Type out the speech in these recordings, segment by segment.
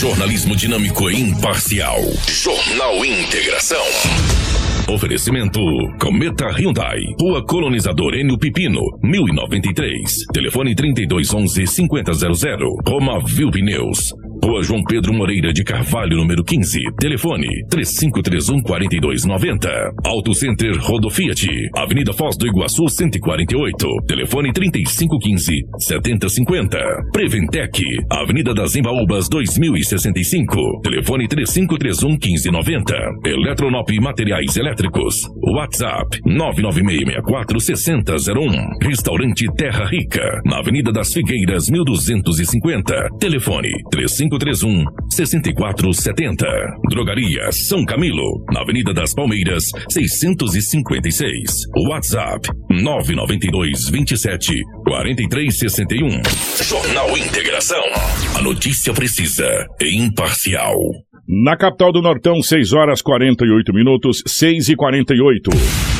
Jornalismo dinâmico e imparcial. Jornal Integração. Oferecimento: Cometa Hyundai, Rua Colonizador Enio Pipino, 1093. Telefone 3211 5000. Roma Viu Pneus. Rua João Pedro Moreira de Carvalho, número 15. Telefone 3531 4290. Auto Center Rodo Fiat. Avenida Foz do Iguaçu 148. Telefone 3515 7050. Preventec. Avenida das Embaúbas 2065. Telefone 3531 1590. Eletronop Materiais Elétricos. WhatsApp 99664 6001. Restaurante Terra Rica. Na Avenida das Figueiras 1250. Telefone 35 3531 6470. Drogaria São Camilo, na Avenida das Palmeiras, 656. WhatsApp 992 27 4361. Jornal Integração. A notícia precisa e imparcial. Na capital do Nortão, 6 horas 48 minutos, 6 e 48.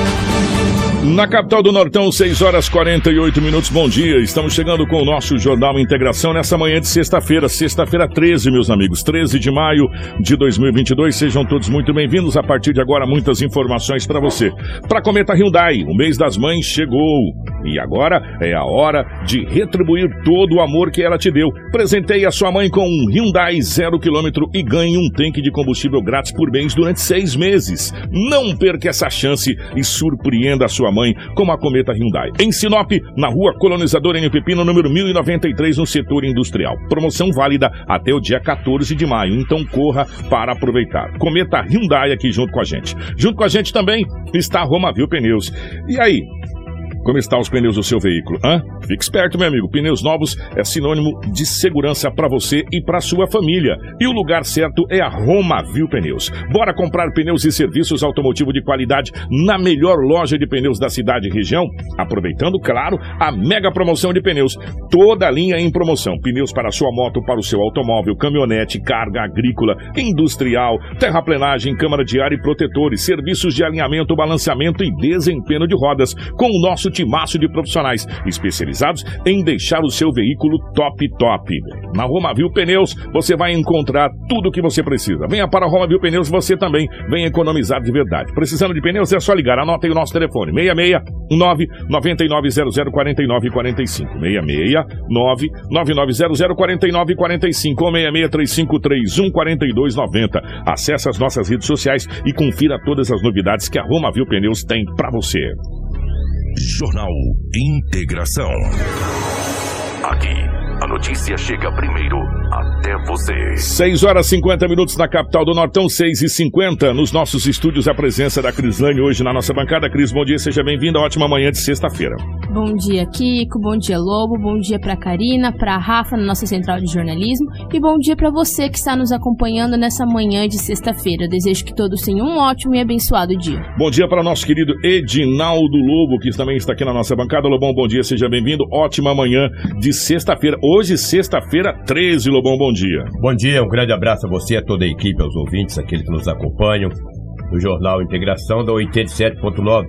Na capital do Nortão, 6 horas 48 minutos. Bom dia. Estamos chegando com o nosso Jornal Integração nessa manhã de sexta-feira, sexta-feira 13, meus amigos, 13 de maio de 2022. Sejam todos muito bem-vindos. A partir de agora, muitas informações para você. Para Cometa Hyundai, o mês das mães chegou. E agora é a hora de retribuir todo o amor que ela te deu. Presenteie a sua mãe com um Hyundai zero quilômetro e ganhe um tanque de combustível grátis por mês durante seis meses. Não perca essa chance e surpreenda a sua mãe com a Cometa Hyundai. Em Sinop, na rua Colonizador N. Pepino, número 1093, no setor industrial. Promoção válida até o dia 14 de maio, então corra para aproveitar. Cometa Hyundai aqui junto com a gente. Junto com a gente também está Romavil Pneus. E aí, como estão os pneus do seu veículo? Hã? Fique esperto, meu amigo. Pneus novos é sinônimo de segurança para você e para sua família. E o lugar certo é a Roma Viu Pneus. Bora comprar pneus e serviços automotivo de qualidade na melhor loja de pneus da cidade e região, aproveitando, claro, a mega promoção de pneus. Toda a linha em promoção. Pneus para sua moto, para o seu automóvel, caminhonete, carga agrícola, industrial, terraplenagem, câmara de ar e protetores, serviços de alinhamento, balanceamento e desempenho de rodas, com o nosso timaço de profissionais especializados em deixar o seu veículo top top. Na Romavil Pneus você vai encontrar tudo o que você precisa. Venha para a Romavil Pneus você também vem economizar de verdade. Precisando de pneus é só ligar. Anote aí o nosso telefone: 669 9900 4945 669 9900 4945 ou 663531 4290. Acesse as nossas redes sociais e confira todas as novidades que a Romavil Pneus tem para você. Jornal Integração. Aqui, a notícia chega primeiro até você. 6 horas 50 minutos na capital do Nortão, 6 e 50 Nos nossos estúdios, a presença da Crislane hoje na nossa bancada. Cris, bom dia, seja bem-vinda. Ótima manhã de sexta-feira. Bom dia, Kiko. Bom dia, Lobo. Bom dia para Karina, para Rafa, na nossa central de jornalismo. E bom dia para você que está nos acompanhando nessa manhã de sexta-feira. Desejo que todos tenham um ótimo e abençoado dia. Bom dia para nosso querido Edinaldo Lobo, que também está aqui na nossa bancada. Lobão, bom dia, seja bem-vindo. Ótima manhã de sexta-feira. Hoje, sexta-feira 13, Lobão, bom dia. Bom dia, um grande abraço a você, a toda a equipe, aos ouvintes, aqueles que nos acompanham no Jornal Integração da 87.9.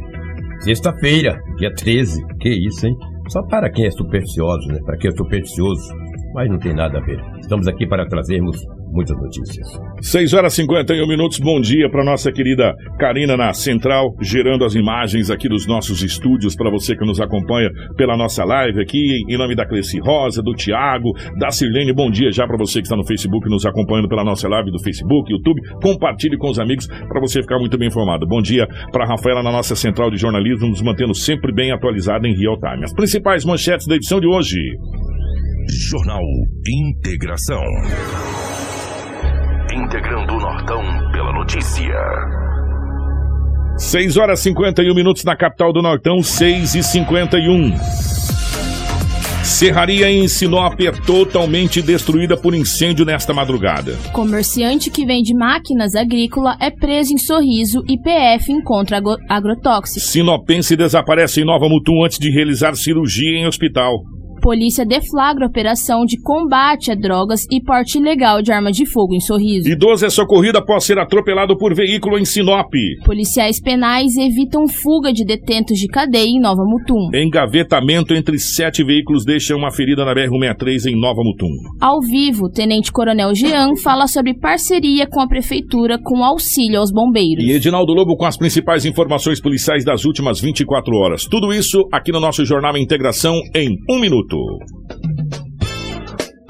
Sexta-feira, dia 13. Que isso, hein? Só para quem é supersticioso, né? Para quem é supersticioso. Mas não tem nada a ver. Estamos aqui para trazermos muitas notícias. 6 horas e 51 minutos. Bom dia para nossa querida Karina na Central, gerando as imagens aqui dos nossos estúdios para você que nos acompanha pela nossa live aqui, em nome da Cleci Rosa, do Tiago, da Sirlene. Bom dia já para você que está no Facebook nos acompanhando pela nossa live do Facebook, YouTube. Compartilhe com os amigos para você ficar muito bem informado. Bom dia para Rafaela na nossa Central de Jornalismo, nos mantendo sempre bem atualizada em real time. As principais manchetes da edição de hoje. Jornal Integração. Integrando o Nortão pela notícia. 6 horas e 51 minutos na capital do Nortão, 6 e 51. Serraria em Sinop é totalmente destruída por incêndio nesta madrugada. Comerciante que vende máquinas agrícolas é preso em Sorriso e PF encontra agrotóxico. Sinopense desaparece em Nova Mutum antes de realizar cirurgia em hospital. Polícia deflagra operação de combate a drogas e porte ilegal de arma de fogo em Sorriso. Idoso é socorrido após ser atropelado por veículo em Sinop. Policiais penais evitam fuga de detentos de cadeia em Nova Mutum. Engavetamento entre sete veículos deixa uma ferida na BR-163 em Nova Mutum. Ao vivo, Tenente Coronel Jean fala sobre parceria com a Prefeitura com auxílio aos bombeiros. E Edinaldo Lobo com as principais informações policiais das últimas 24 horas. Tudo isso aqui no nosso Jornal Integração em um minuto.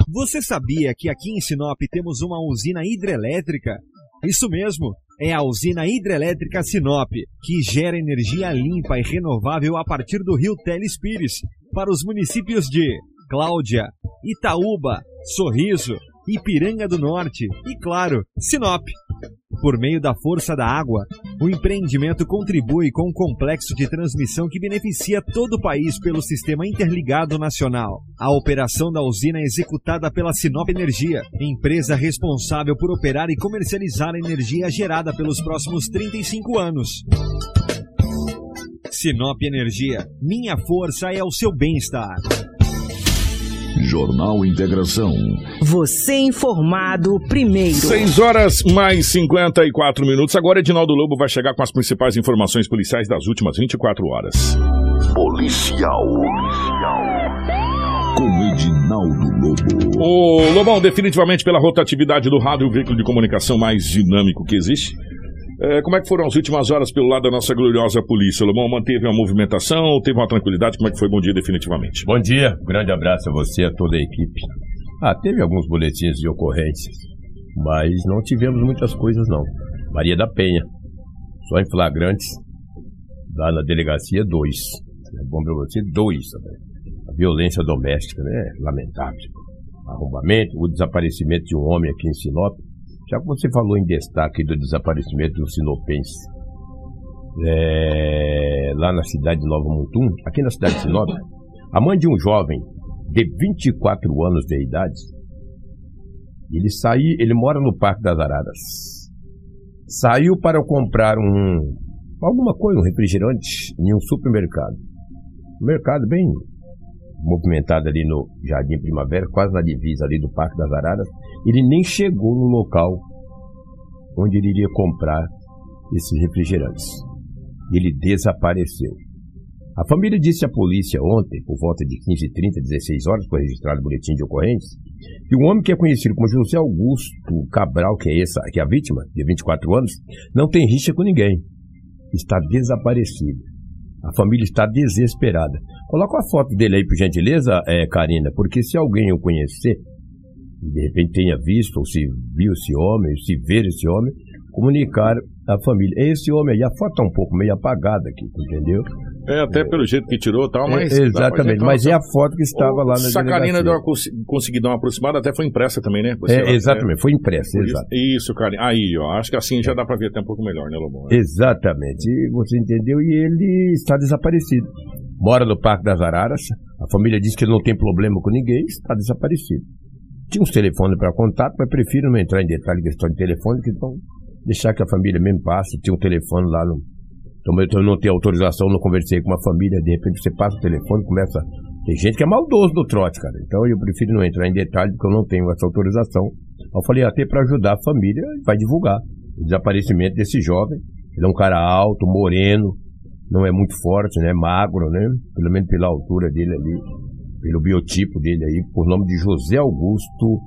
Você sabia que aqui em Sinop temos uma usina hidrelétrica? Isso mesmo, é a usina hidrelétrica Sinop, que gera energia limpa e renovável a partir do rio Telespires para os municípios de Cláudia, Itaúba, Sorriso, Ipiranga do Norte e, claro, Sinop. Por meio da força da água, o empreendimento contribui com um complexo de transmissão que beneficia todo o país pelo Sistema Interligado Nacional. A operação da usina é executada pela Sinop Energia, empresa responsável por operar e comercializar a energia gerada pelos próximos 35 anos. Sinop Energia, minha força é o seu bem-estar. Jornal Integração. Você informado primeiro. 6 horas mais 54 minutos. Agora Edinaldo Lobo vai chegar com as principais informações policiais das últimas 24 horas. Policial. Policial. Com Edinaldo Lobo. Ô, Lobão, definitivamente pela rotatividade do rádio, o veículo de comunicação mais dinâmico que existe. É, como é que foram as últimas horas pelo lado da nossa gloriosa polícia? Lomão manteve uma movimentação, teve uma tranquilidade? Como é que foi? Bom dia, definitivamente. Bom dia, grande abraço a você, a toda a equipe. Ah, teve alguns boletins de ocorrências, mas não tivemos muitas coisas não. Maria da Penha, só em flagrantes, lá na delegacia, dois. É bom pra você, dois. A violência doméstica, né? Lamentável. Arrombamento, o desaparecimento de um homem aqui em Sinop, já que você falou em destaque do desaparecimento do Sinopense, é, lá na cidade de Nova Mutum, aqui na cidade de Sinop, a mãe de um jovem de 24 anos de idade, ele saiu, ele mora no Parque das Araras. Saiu para comprar um alguma coisa, um refrigerante em um supermercado. Um mercado bem movimentado ali no Jardim Primavera, quase na divisa ali do Parque das Araras. Ele nem chegou no local onde ele iria comprar esses refrigerantes. Ele desapareceu. A família disse à polícia ontem, por volta de 15h30, 16 horas, foi registrado o boletim de ocorrência, que o homem que é conhecido como José Augusto Cabral, que é, essa, que é a vítima, de 24 anos, não tem rixa com ninguém. Está desaparecido. A família está desesperada. Coloca a foto dele aí, por gentileza, é, Karina, porque se alguém o conhecer, de repente tenha visto, ou se viu esse homem, se ver esse homem, comunicar à família. Esse homem aí, a foto está um pouco meio apagada aqui, entendeu? É, até é. pelo jeito que tirou tal, mas. É, exatamente, mas é a foto que estava o lá na Sacarina deu uma, consegui dar uma aproximada, até foi impressa também, né? É, exatamente, foi impressa, exato. Isso, cara. Aí, ó, acho que assim já dá para ver até um pouco melhor, né, Lobão? Exatamente, e você entendeu? E ele está desaparecido. Mora no Parque das Araras, a família diz que não tem problema com ninguém, está desaparecido. Tinha uns telefones para contato, mas prefiro não entrar em detalhe de questão de telefone, que então deixar que a família mesmo passe. Tinha um telefone lá no. Então eu não tenho autorização, não conversei com uma família, de repente você passa o telefone, começa. Tem gente que é maldoso do trote, cara. Então eu prefiro não entrar em detalhe porque eu não tenho essa autorização. Eu falei até para ajudar a família, vai divulgar o desaparecimento desse jovem. Ele é um cara alto, moreno, não é muito forte, né? Magro, né? Pelo menos pela altura dele ali pelo biotipo dele aí, por nome de José Augusto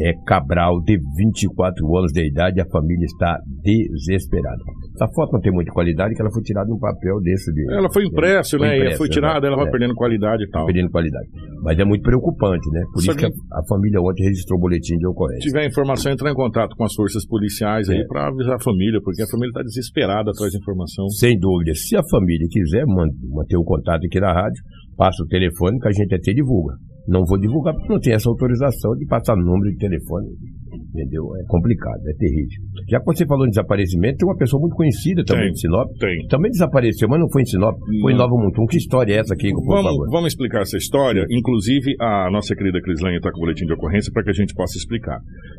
é, Cabral, de 24 anos de idade, a família está desesperada. Essa foto não tem muita qualidade, que ela foi tirada num papel desse. De, ela foi impressa, né? Foi, foi tirada, ela vai é, perdendo qualidade e tal. Perdendo qualidade. Mas é muito preocupante, né? Por Só isso que a, a, família ontem registrou o boletim de ocorrência. Se tiver informação, entrar em contato com as forças policiais aí é. para avisar a família, porque a família está desesperada atrás de informação. Sem dúvida. Se a família quiser manter o contato aqui na rádio, passa o telefone que a gente até divulga. Não vou divulgar porque não tem essa autorização de passar número de telefone. Entendeu? É complicado, é terrível. Já que você falou em desaparecimento, tem uma pessoa muito conhecida também Tem. de Sinop. Tem. Também desapareceu, mas não foi em Sinop, foi em. Nova Mutum. Que história é essa aqui, por Vamos, favor? vamos explicar essa história. Inclusive, a nossa querida Crislane está com o boletim de ocorrência para que a gente possa explicar.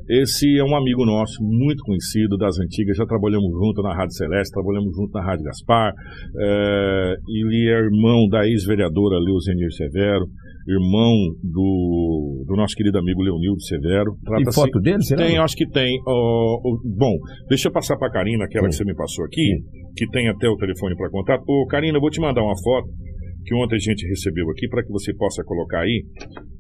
Esse é um amigo nosso, muito conhecido das antigas. Já trabalhamos junto na Rádio Celeste, trabalhamos junto na Rádio Gaspar. É, ele é irmão da ex-vereadora Leuzenir Severo, irmão do, do nosso querido amigo Leonildo Severo. Tem Trata-se- foto dele, será? Tem, acho que tem. Bom, deixa eu passar para a Karina, aquela que você me passou aqui, que tem até o telefone para contato. Ô, Karina, eu vou te mandar uma foto que ontem a gente recebeu aqui para que você possa colocar aí.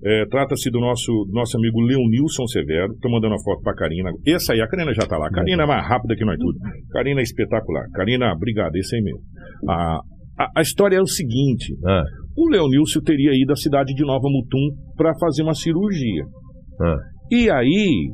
É, Trata-se do nosso, nosso amigo Leonilson Severo. Estou mandando uma foto para a Karina. Essa aí, a Karina já está lá. Karina é mais rápida que nós tudo. Karina é espetacular. Karina, obrigado, esse aí mesmo. A, a, a história é o seguinte: Ah, o Leonilson teria ido à cidade de Nova Mutum para fazer uma cirurgia. ah. E aí,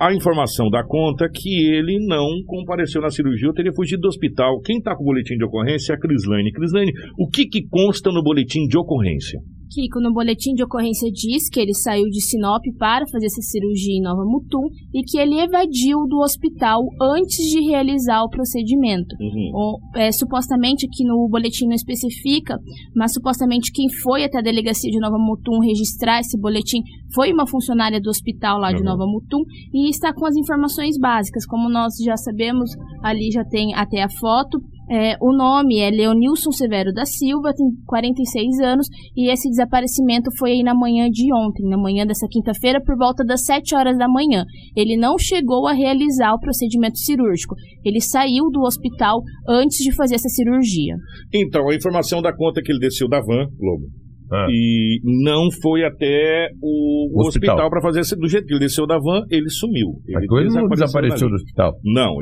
a informação da conta que ele não compareceu na cirurgia, ou teria fugido do hospital. Quem está com o boletim de ocorrência é a Crislane. Crislane, o que, que consta no boletim de ocorrência? Kiko, no boletim de ocorrência diz que ele saiu de Sinop para fazer essa cirurgia em Nova Mutum e que ele evadiu do hospital antes de realizar o procedimento. O- é, supostamente, aqui no boletim não especifica, mas supostamente quem foi até a delegacia de Nova Mutum registrar esse boletim foi uma funcionária do hospital lá de Uhum. Nova Mutum e está com as informações básicas. Como nós já sabemos, ali já tem até a foto. É, o nome é Leonilson Severo da Silva, tem 46 anos, e esse desaparecimento foi aí na manhã de ontem, na manhã dessa quinta-feira, por volta das 7 horas da manhã. Ele não chegou a realizar o procedimento cirúrgico. Ele saiu do hospital antes de fazer essa cirurgia. Então, a informação da conta que ele desceu da van, Lobo. Ah. E não foi até o, o hospital. hospital para fazer esse, do jeito que ele desceu da van, ele sumiu. Mas ele não desapareceu dali. do hospital. Não,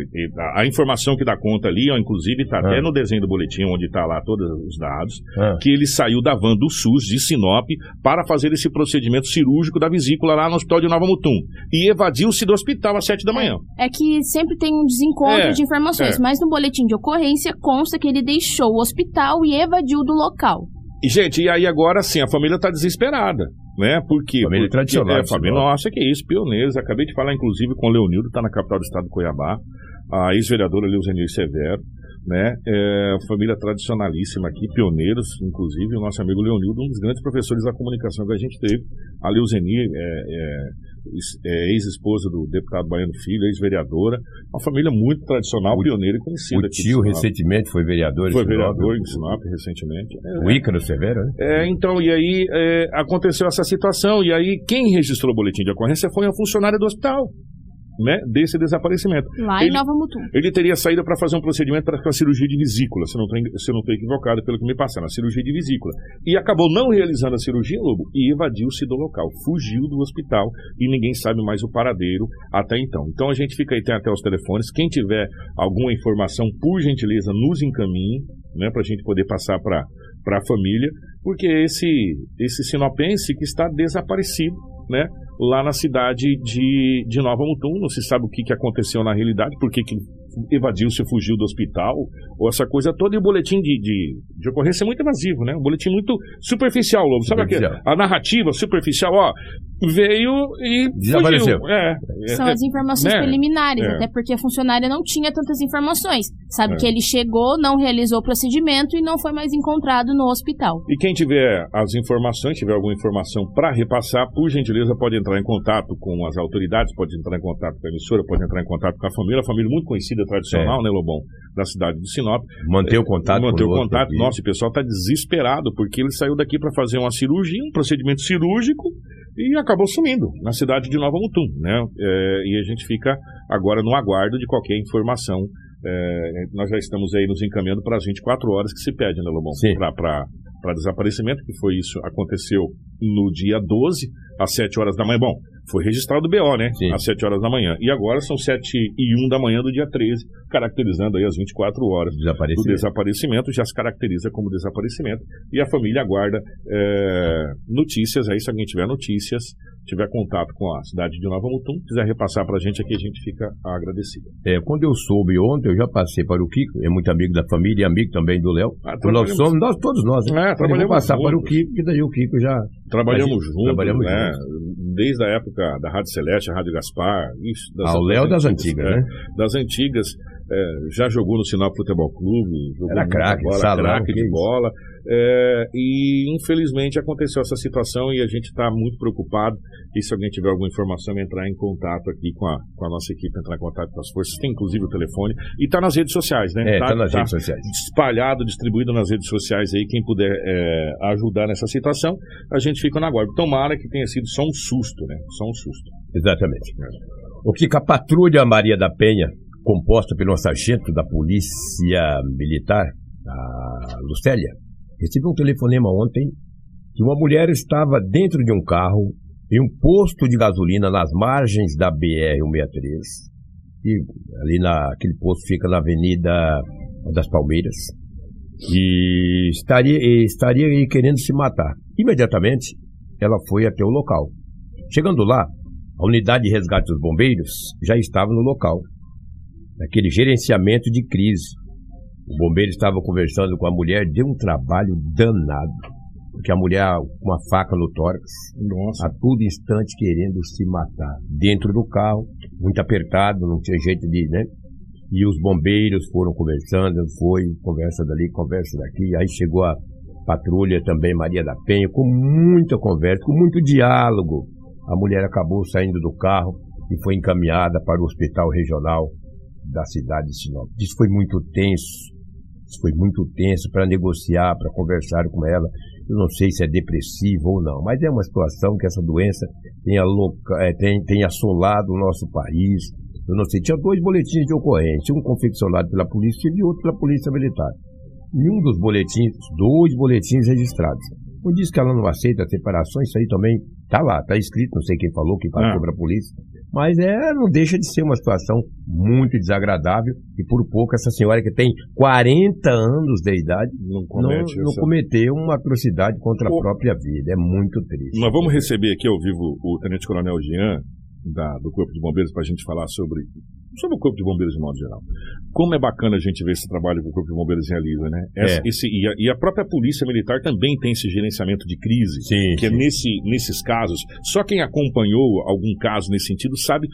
a, a informação que dá conta ali, ó, inclusive está até Ah. no desenho do boletim, onde está lá todos os dados, Ah. que ele saiu da van do SUS de Sinop para fazer esse procedimento cirúrgico da vesícula lá no hospital de Nova Mutum. E evadiu-se do hospital às sete da manhã. É que sempre tem um desencontro É, de informações, é. mas no boletim de ocorrência consta que ele deixou o hospital e evadiu do local. E, gente, e aí agora sim, a família está desesperada. Né? Por quê? Família Porque, tradicional É, de família, nossa, que isso, pioneiros. Acabei de falar, inclusive, com o Leonildo, está na capital do estado do Cuiabá, a ex-vereadora Leuzenir Severo, né? É, família tradicionalíssima aqui, pioneiros, inclusive, o nosso amigo Leonildo, um dos grandes professores da comunicação que a gente teve. A Leuzenir é, é ex-esposa do deputado Baiano Filho, ex-vereadora. Uma família muito tradicional, pioneira e conhecida O tio recentemente foi vereador. Foi Sinop. vereador em Sinop recentemente. É, O Ícaro Severo, né? é, então, e aí é, aconteceu essa situação, e aí quem registrou o boletim de ocorrência foi a funcionária do hospital, né, desse desaparecimento. Lá Ele- em Nova Mutum. Ele teria saído para fazer um procedimento para a cirurgia de vesícula, se não estou equivocado pelo que me passaram, a cirurgia de vesícula. E acabou não realizando a cirurgia, Lobo, e evadiu-se do local, fugiu do hospital e ninguém sabe mais o paradeiro até então. Então a gente fica aí, tem até os telefones. Quem tiver alguma informação, por gentileza, nos encaminhe, né, para a gente poder passar para a família, porque esse, esse sinopense que está desaparecido, né? Lá na cidade de, de Nova Mutum, não se sabe o que, que aconteceu na realidade, por que que evadiu-se, fugiu do hospital, ou essa coisa toda, e o boletim de, de, de ocorrência é muito evasivo, né? Um boletim muito superficial, Lobo. Sabe aquele? A narrativa superficial, ó, veio e Desapareceu. fugiu. É, é, São as informações né? preliminares, É. até porque a funcionária não tinha tantas informações. Sabe É. que ele chegou, não realizou o procedimento e não foi mais encontrado no hospital. E quem tiver as informações, tiver alguma informação para repassar, por gentileza, pode entrar em contato com as autoridades, pode entrar em contato com a emissora, pode entrar em contato com a família, a família muito conhecida, tradicional, né, Lobão, da cidade de Sinop. Manter o contato. Manter o contato. aqui. Nossa, o pessoal está desesperado, porque ele saiu daqui para fazer uma cirurgia, um procedimento cirúrgico, e acabou sumindo na cidade de Nova Mutum, né? É, e a gente fica agora no aguardo de qualquer informação. É, nós já estamos aí nos encaminhando para as 24 horas que se pede, né, Lobão? Sim. Para desaparecimento, que foi isso, aconteceu no dia 12, às 7 horas da manhã. Bom, foi registrado o BO, né? Sim. Às 7 horas da manhã. E agora são 7 e 1 da manhã do dia 13, caracterizando aí as 24 horas do Desapareceu. desaparecimento, já se caracteriza como desaparecimento. E a família aguarda é, notícias aí, se alguém tiver notícias, tiver contato com a cidade de Nova Mutum, quiser repassar pra gente aqui, a gente fica agradecido. É, quando eu soube ontem, eu já passei para o Kiko, é muito amigo da família e amigo também do Léo. Ah, nós somos, nós todos nós, né? É, trabalhamos passar para o juntos. Kiko, e daí o Kiko já. Trabalhamos Mas, juntos, trabalhamos né? desde a época da Rádio Celeste, a Rádio Gaspar. Isso, das, ah, o Léo das antigas, é, né? Das antigas. É, já jogou no Sinal Futebol Clube. Jogou Era craque, craque de bola. É, e infelizmente aconteceu essa situação e a gente está muito preocupado. E se alguém tiver alguma informação, entrar em contato aqui com a, com a nossa equipe, entrar em contato com as forças. Tem inclusive o telefone. E está nas redes sociais, né? É, tá, tá nas tá redes sociais. Espalhado, distribuído nas redes sociais aí. Quem puder é, ajudar nessa situação, a gente fica na guarda. Tomara que tenha sido só um susto, né? Só um susto. Exatamente. O que a patrulha Maria da Penha, composta pelo sargento da Polícia Militar, a Lucélia, Recebi um telefonema ontem que uma mulher estava dentro de um carro em um posto de gasolina nas margens da BR-163. E ali naquele posto fica na Avenida das Palmeiras. E estaria, estaria querendo se matar. Imediatamente, ela foi até o local. Chegando lá, a unidade de resgate dos bombeiros já estava no local. Naquele gerenciamento de crise o bombeiro estava conversando com a mulher, deu um trabalho danado. Porque a mulher com uma faca no tórax, Nossa. a todo instante querendo se matar. Dentro do carro, muito apertado, não tinha jeito de, né? E os bombeiros foram conversando, foi conversa dali, conversa daqui. Aí chegou a patrulha também, Maria da Penha, com muita conversa, com muito diálogo. A mulher acabou saindo do carro e foi encaminhada para o hospital regional da cidade de Sinop. Isso foi muito tenso foi muito tenso para negociar, para conversar com ela. Eu não sei se é depressivo ou não, mas é uma situação que essa doença tem, aloca, é, tem, tem assolado o nosso país. Eu não sei, tinha dois boletins de ocorrência, um confeccionado pela polícia e outro pela polícia militar. Em um dos boletins, dois boletins registrados. Um diz que ela não aceita separações, isso aí também tá lá, tá escrito, não sei quem falou, quem passou ah. para a polícia. Mas é, não deixa de ser uma situação muito desagradável e por pouco essa senhora que tem 40 anos de idade não, comete não, não cometeu uma atrocidade contra a própria vida. É muito triste. Nós vamos receber aqui ao vivo o Tenente Coronel Jean, da, do Corpo de Bombeiros, para a gente falar sobre sobre o Corpo de Bombeiros de modo geral. Como é bacana a gente ver esse trabalho que o Corpo de Bombeiros realiza, né? Essa, é. esse, e, a, e, a, própria Polícia Militar também tem esse gerenciamento de crise, sim, que é sim. é nesse, nesses casos. Só quem acompanhou algum caso nesse sentido sabe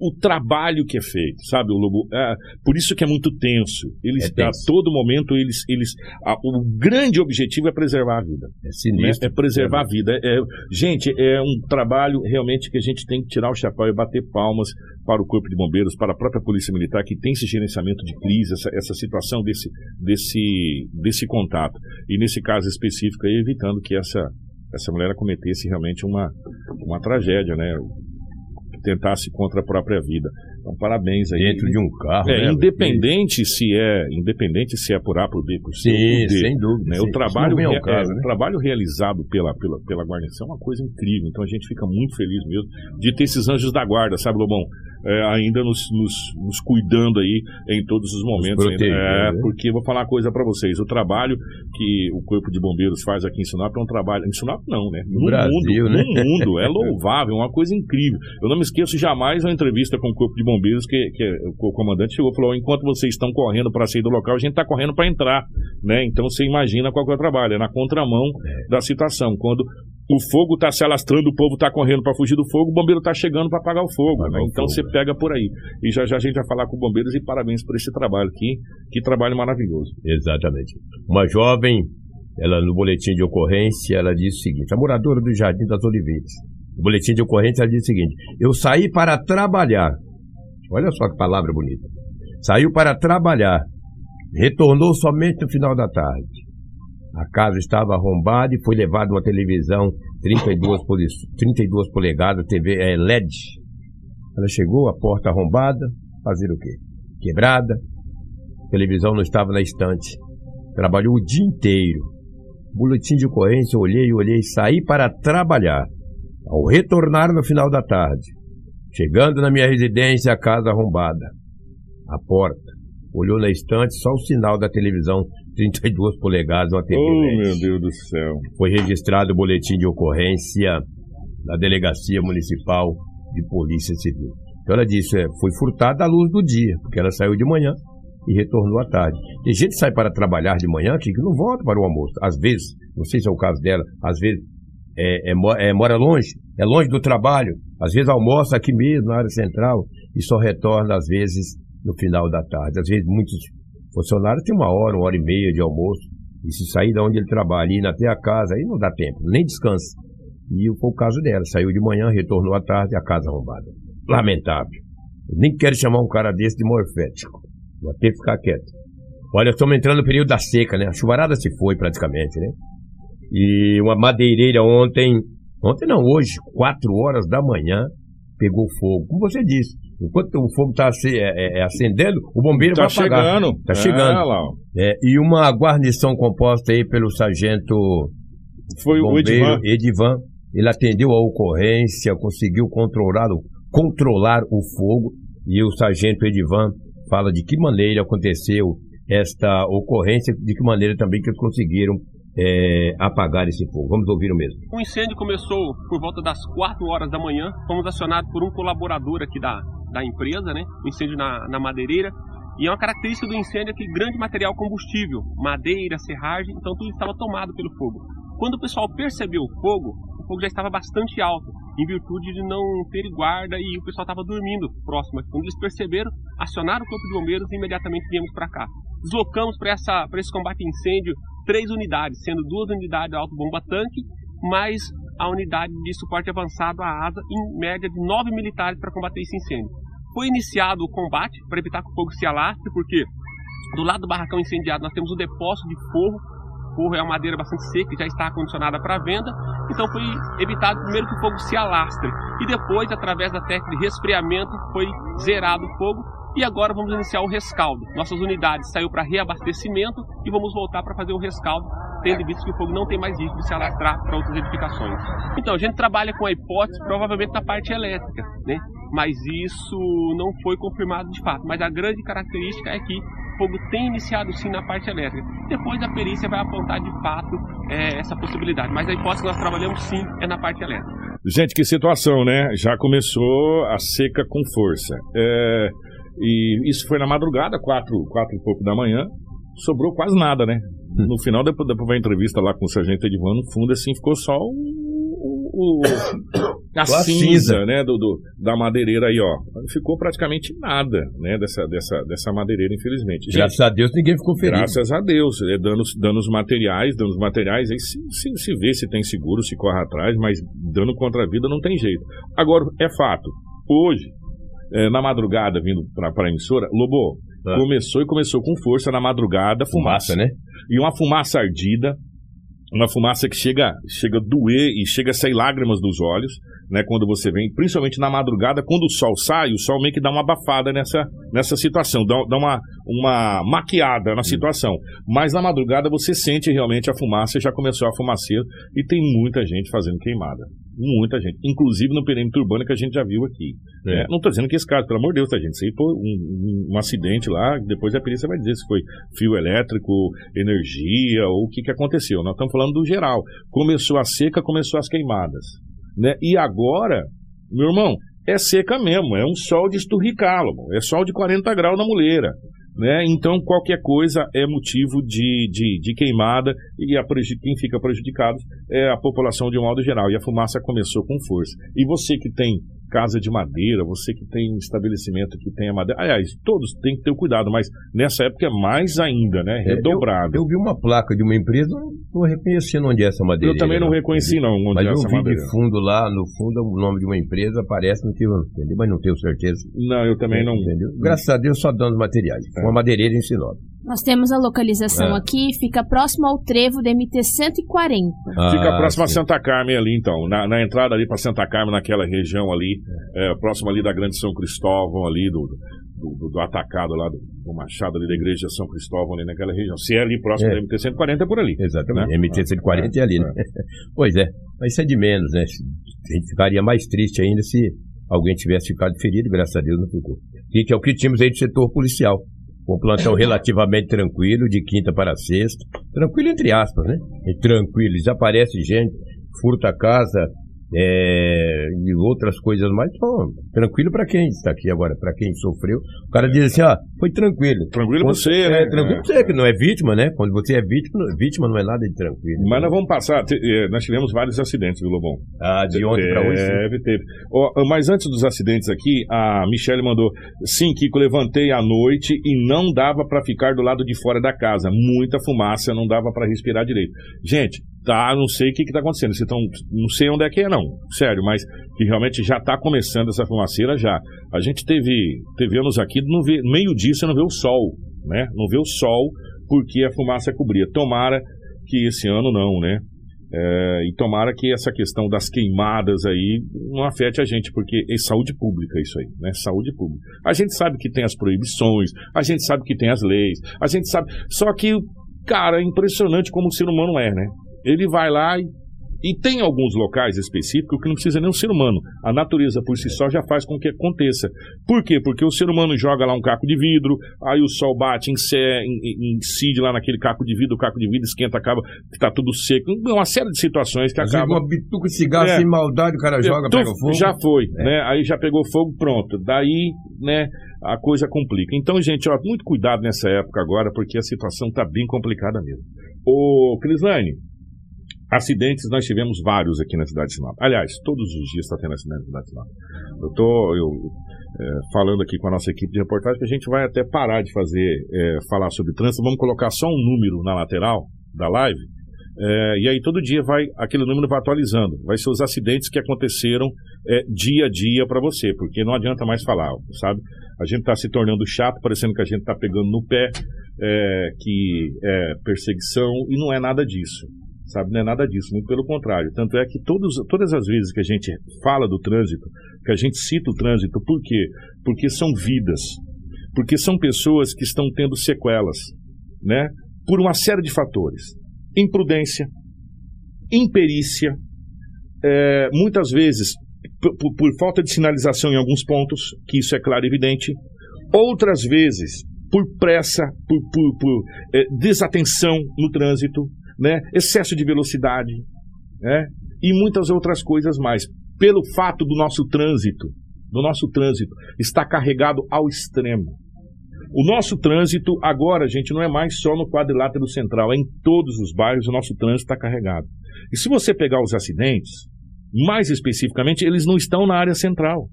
o trabalho que é feito, sabe, o Lobo? É, por isso que é muito tenso. Eles, é tenso. a todo momento, eles. eles a, o grande objetivo é preservar a vida. É sinistro. Né? É preservar a vida. É, gente, é um trabalho realmente que a gente tem que tirar o chapéu e bater palmas para o Corpo de Bombeiros, para a própria Polícia Militar, que tem esse gerenciamento de crise, essa, essa situação desse, desse, desse contato. E nesse caso específico, aí, evitando que essa, essa mulher cometesse realmente uma, uma tragédia, né? Tentasse contra a própria vida. Então, parabéns aí. Dentro de um carro, é, né? Independente se é, independente se é por A, por B, por C, sim, por D, sem dúvida. Né? Sim, o trabalho, é, caso, né? o trabalho realizado pela, pela, pela guarnição é uma coisa incrível. Então a gente fica muito feliz mesmo de ter esses anjos da guarda, sabe, Lobão? É, ainda nos, nos, nos, cuidando aí em todos os momentos. Proteger, é, né? porque vou falar uma coisa para vocês: o trabalho que o Corpo de Bombeiros faz aqui em Sinop é um trabalho. Em Sinop, não, né? No, no Brasil, mundo, né? No mundo. É louvável, é uma coisa incrível. Eu não me esqueço jamais uma entrevista com o Corpo de Bombeiros que, que o comandante chegou e falou: enquanto vocês estão correndo para sair do local, a gente está correndo para entrar. Né? Então você imagina qual é o trabalho, é na contramão da situação. Quando o fogo está se alastrando, o povo está correndo para fugir do fogo, o bombeiro está chegando para apagar o fogo. Né? Então você pega por aí. E já já a gente vai falar com bombeiros e parabéns por esse trabalho aqui. Que trabalho maravilhoso. Exatamente. Uma jovem, ela no boletim de ocorrência, ela disse o seguinte: a moradora do Jardim das Oliveiras. No boletim de ocorrência, disse o seguinte: eu saí para trabalhar. Olha só que palavra bonita. Saiu para trabalhar. Retornou somente no final da tarde. A casa estava arrombada e foi levada uma televisão 32, 32 polegadas, TV é, LED. Ela chegou, a porta arrombada, fazer o quê? Quebrada, a televisão não estava na estante. Trabalhou o dia inteiro. Boletim de ocorrência, olhei, olhei, saí para trabalhar. Ao retornar no final da tarde, chegando na minha residência, a casa arrombada. A porta. Olhou na estante, só o sinal da televisão 32 polegadas, uma TV Oh, meu Deus do céu. Foi registrado o boletim de ocorrência na Delegacia Municipal de Polícia Civil. Então ela disse, é, foi furtada à luz do dia, porque ela saiu de manhã e retornou à tarde. Tem gente que sai para trabalhar de manhã que não volta para o almoço. Às vezes, não sei se é o caso dela, às vezes é, é, é, mora longe, é longe do trabalho, às vezes almoça aqui mesmo, na área central, e só retorna, às vezes, no final da tarde. Às vezes, muitos funcionários têm uma hora, uma hora e meia de almoço, e se sair de onde ele trabalha ir até a casa, aí não dá tempo, nem descansa. E foi o caso dela, saiu de manhã, retornou à tarde, a casa arrombada. Lamentável. Eu nem quero chamar um cara desse de morfético. Vou ter que ficar quieto. Olha, estamos entrando no período da seca, né? A chuvarada se foi praticamente, né? E uma madeireira ontem, ontem não, hoje, 4 horas da manhã, pegou fogo. Como você disse, enquanto o fogo está acendendo, o bombeiro Tá vai apagar. chegando. Tá É, chegando. lá, ó. É, e uma guarnição composta aí pelo sargento Foi o bombeiro Edivan. Edivan. Ele atendeu a ocorrência, conseguiu controlar o, controlar o fogo. E o sargento Edivan fala de que maneira aconteceu esta ocorrência, de que maneira também que eles conseguiram é, apagar esse fogo. Vamos ouvir o mesmo. O incêndio começou por volta das 4 horas da manhã. Fomos acionados por um colaborador aqui da, da empresa, né? O incêndio na, na madeireira. E é uma característica do incêndio é que grande material combustível, madeira, serragem, então tudo estava tomado pelo fogo. Quando o pessoal percebeu o fogo, o fogo já estava bastante alto, em virtude de não ter guarda e o pessoal estava dormindo próximo. Quando eles perceberam, acionaram o corpo de bombeiros e imediatamente viemos para cá. Deslocamos para esse combate a incêndio três unidades, sendo duas unidades de alto bomba tanque, mais a unidade de suporte avançado, a ASA, em média de nove militares para combater esse incêndio. Foi iniciado o combate para evitar que o fogo se alastre, porque do lado do barracão incendiado nós temos um depósito de forro. Forro é uma madeira bastante seca que já está acondicionada para venda. Então foi evitado primeiro que o fogo se alastre. E depois, através da técnica de resfriamento, foi zerado o fogo. E agora vamos iniciar o rescaldo. Nossas unidades saiu para reabastecimento e vamos voltar para fazer o rescaldo, tendo visto que o fogo não tem mais risco de se alastrar para outras edificações. Então, a gente trabalha com a hipótese, provavelmente na parte elétrica, né? Mas isso não foi confirmado de fato. Mas a grande característica é que o fogo tem iniciado sim na parte elétrica. Depois a perícia vai apontar de fato é, essa possibilidade. Mas a hipótese que nós trabalhamos sim é na parte elétrica. Gente, que situação, né? Já começou a seca com força. É, e isso foi na madrugada, quatro, quatro e pouco da manhã. Sobrou quase nada, né? No final, depois, depois da entrevista lá com o sargento Edvan, no fundo, assim, ficou só o, o- o- a cinza, cinza. né, do, do- da madeireira aí, ó. Ficou praticamente nada, né, dessa, dessa, dessa madeireira, infelizmente. Gente, Graças a Deus ninguém ficou ferido. Graças a Deus, é, danos, danos materiais, danos materiais, aí se, se, se vê se tem seguro, se corre atrás, mas dano contra a vida não tem jeito. Agora, é fato, hoje, é, na madrugada, vindo para a emissora, Lobo, Ah. começou e começou com força na madrugada, fumaça, Fumaça, né? E uma fumaça ardida, uma fumaça que chega, chega a doer e chega a sair lágrimas dos olhos, né, quando você vem, principalmente na madrugada, quando o sol sai, o sol meio que dá uma abafada nessa, nessa situação, dá, dá uma, uma maquiada na situação. Mas na madrugada você sente realmente a fumaça, já começou a fumaceira e tem muita gente fazendo queimada. Muita gente. Inclusive no perímetro urbano que a gente já viu aqui. É. né? Não estou dizendo que esse caso, pelo amor de Deus, tá, gente? Aí foi um, um- um acidente lá, depois a perícia vai dizer se foi fio elétrico, energia ou o que, que aconteceu. Nós estamos falando do geral. Começou a seca, começou as queimadas. Né? E agora, meu irmão, é seca mesmo, é um sol de esturricalo, é sol de 40 graus na muleira. Né? Então, qualquer coisa é motivo de, de, de queimada e a quem fica prejudicado é a população de um modo geral. E a fumaça começou com força. E você que tem casa de madeira, você que tem estabelecimento que tem a madeira, aliás, todos têm que ter o cuidado, mas nessa época é mais ainda, né? É, Redobrado. Eu vi uma placa de uma empresa, não estou reconhecendo onde é essa madeira. Eu também não reconheci, não, onde Mas é eu essa vi madeira. de fundo lá, no fundo, o nome de uma empresa aparece, não tenho, entendeu? mas não tenho certeza. Não, eu também não. Entendeu? Graças a Deus, só danos materiais. É. Uma madeireira em Sinop. Nós temos a localização É. aqui, fica próximo ao trevo da MT 140. Fica Ah, próximo a sim. Santa Carmen ali, então. Na, na entrada ali para Santa Carmen, naquela região ali, é, próximo ali da Grande São Cristóvão, ali do, do, do- do atacado lá, do, do Machado ali da Igreja de São Cristóvão, ali naquela região. Se é ali próximo É. da MT-140, é por ali. Exatamente. Né? MT-140 é ali, né? Pois é. Mas isso é de menos, né? A gente ficaria mais triste ainda se alguém tivesse ficado ferido, graças a Deus não ficou. E que é o que tínhamos aí do setor policial. Um plantão relativamente tranquilo, de quinta para sexta. Tranquilo entre aspas, né? E tranquilo. Desaparece gente, furta casa, é, e outras coisas mais. Então, tranquilo para quem está aqui agora, para quem sofreu. O cara diz assim, ó, foi tranquilo. Tranquilo Quando- você, é, né? Tranquilo pra você, que não é vítima, né? Quando você é vítima, vítima não é nada de tranquilo. Mas nós vamos passar. eh, Nós tivemos vários acidentes, viu, Lobão? Ah, de ontem para hoje. Teve, teve. Ó, mas antes dos acidentes aqui, a Michelle mandou: Sim, Kiko, levantei à noite e não dava pra ficar do lado de fora da casa. Muita fumaça, não dava pra respirar direito. Gente, tá, não sei o que, que tá acontecendo. Vocês tão, não sei onde é que é, não. Sério, mas que realmente já tá começando essa fumaceira já. A gente teve, teve anos aqui, não vê, meio-dia você não vê o sol, né? Não vê o sol porque a fumaça cobria. Tomara que esse ano não, né? É, e tomara que essa questão das queimadas aí não afete a gente, porque é saúde pública isso aí, né? Saúde pública. A gente sabe que tem as proibições, a gente sabe que tem as leis, a gente sabe. Só que, cara, é impressionante como o ser humano é, né? Ele vai lá e. E tem alguns locais específicos que não precisa nem o ser humano. A natureza por si só já faz com que aconteça. Por quê? Porque o ser humano joga lá um caco de vidro, aí o sol bate, incide lá naquele caco de vidro, o caco de vidro esquenta, acaba que tá tudo seco. Uma série de situações que vezes acabam. uma bituca de cigarro É. sem maldade, o cara joga, Tu- pega fogo. Já foi, né? Aí já pegou fogo, pronto. Daí, né, a coisa complica. Então, gente, ó, muito cuidado nessa época agora, porque a situação tá bem complicada mesmo. Ô, Crislane, acidentes nós tivemos vários aqui na cidade de Sinop. Aliás, todos os dias está tendo acidente na cidade de Sinop. Eu eu, é, falando aqui com a nossa equipe de reportagem que a gente vai até parar de fazer, é, falar sobre trânsito. Vamos colocar só um número na lateral da live. É, e aí todo dia vai aquele número vai atualizando. Vai ser os acidentes que aconteceram é, dia a dia para você, porque não adianta mais falar, sabe? A gente está se tornando chato, parecendo que a gente está pegando no pé, é, que é perseguição, e não é nada disso. Sabe, não é nada disso, muito pelo contrário. Tanto é que todos, todas as vezes que a gente fala do trânsito, que a gente cita o trânsito, por quê? Porque são vidas, porque são pessoas que estão tendo sequelas, né? Por uma série de fatores. Imprudência, imperícia, é, muitas vezes por, por- falta de sinalização em alguns pontos, que isso é claro e evidente, outras vezes por pressa, por, por- por, é, desatenção no trânsito, né? excesso de velocidade, né? e muitas outras coisas mais. Pelo fato do nosso trânsito, do nosso trânsito, estar carregado ao extremo. O nosso trânsito agora, gente, não é mais só no quadrilátero central, é em todos os bairros o nosso trânsito está carregado. E se você pegar os acidentes, mais especificamente, eles não estão na área central.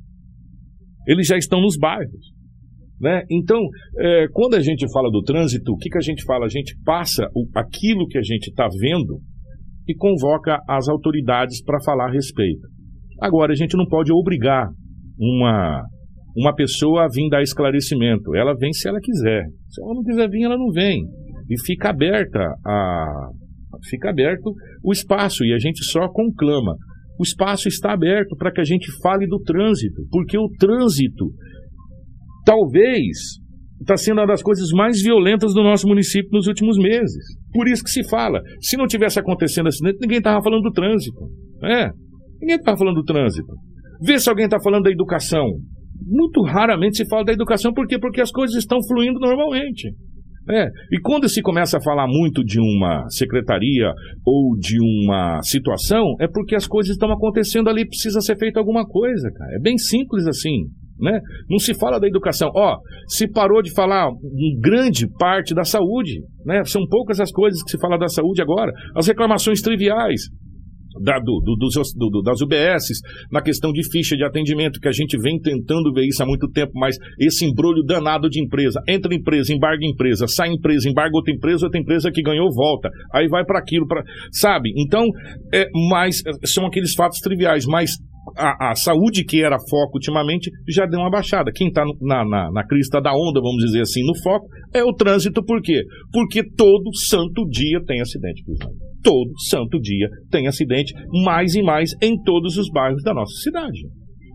Eles já estão nos bairros. Né? Então, é, quando a gente fala do trânsito, o que, que a gente fala? A gente passa o- aquilo que a gente está vendo e convoca as autoridades para falar a respeito. Agora, a gente não pode obrigar uma, uma pessoa a vir dar esclarecimento. Ela vem se ela quiser. Se ela não quiser vir, ela não vem. E fica aberta a. Fica aberto o espaço e a gente só conclama. O espaço está aberto para que a gente fale do trânsito, porque o trânsito talvez está sendo uma das coisas mais violentas do nosso município nos últimos meses. Por isso que se fala. Se não tivesse acontecendo acidente, ninguém estava falando do trânsito. É, ninguém estava falando do trânsito. Vê se alguém está falando da educação. Muito raramente se fala da educação, por quê? Porque as coisas estão fluindo normalmente. É, e quando se começa a falar muito de uma secretaria ou de uma situação, é porque as coisas estão acontecendo ali, precisa ser feita alguma coisa, cara. É bem simples assim, né? Não se fala da educação. Ó, se parou de falar em grande parte da saúde, né? São poucas as coisas que se fala da saúde agora. As reclamações triviais, da- do- do- do- das UBSs, na questão de ficha de atendimento, que a gente vem tentando ver isso há muito tempo, mas esse embrulho danado de empresa. Entra empresa, embarga empresa, sai empresa, embarga outra empresa, outra empresa que ganhou volta. Aí vai para aquilo, pra, sabe? Então, é, mas é, são aqueles fatos triviais, mas a, a saúde que era foco ultimamente já deu uma baixada. Quem está na, na, na crista da onda, vamos dizer assim, no foco, é o trânsito, por quê? Porque todo santo dia tem acidente. Todo santo dia tem acidente, mais e mais em todos os bairros da nossa cidade.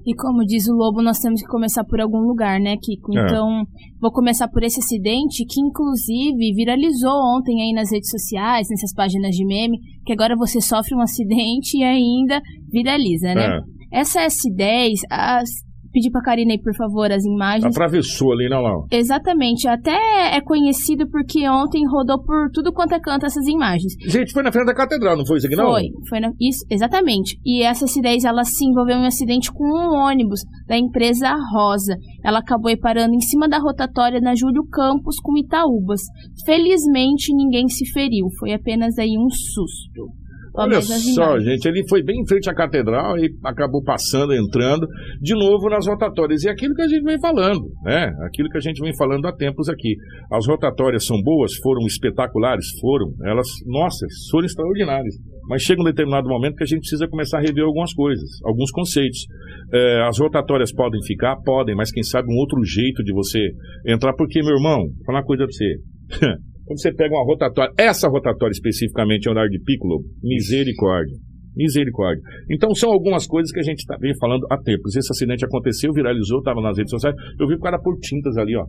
E como diz o Lobo, nós temos que começar por algum lugar, né, Kiko? É. Então, vou começar por esse acidente que, inclusive, viralizou ontem aí nas redes sociais, nessas páginas de meme, que agora você sofre um acidente e ainda viraliza, né? É. Essa S10, as pedir pra Karina aí, por favor, as imagens. Atravessou ali, não, não. Exatamente. Até é conhecido porque ontem rodou por tudo quanto é canto essas imagens. Gente, foi na frente da catedral, não foi isso aqui, não? Foi, foi na- isso, exatamente. E essa acidez, ela se envolveu em um acidente com um ônibus da empresa Rosa. Ela acabou parando em cima da rotatória na Júlio Campos com Itaúbas. Felizmente, ninguém se feriu. Foi apenas aí um susto. Olha só, gente, ele foi bem em frente à catedral e acabou passando, entrando de novo nas rotatórias. E aquilo que a gente vem falando, né? Aquilo que a gente vem falando há tempos aqui. As rotatórias são boas, foram espetaculares, foram. Elas, nossa, foram extraordinárias. Mas chega um determinado momento que a gente precisa começar a rever algumas coisas, alguns conceitos. É, as rotatórias podem ficar? Podem, mas quem sabe um outro jeito de você entrar. Porque, meu irmão, vou falar uma coisa pra você. Quando você pega uma rotatória, essa rotatória especificamente é andar de Piccolo, misericórdia. Misericórdia. Então são algumas coisas que a gente tá, vem falando há tempos. Esse acidente aconteceu, viralizou, estava nas redes sociais. Eu vi o cara por tintas ali, ó.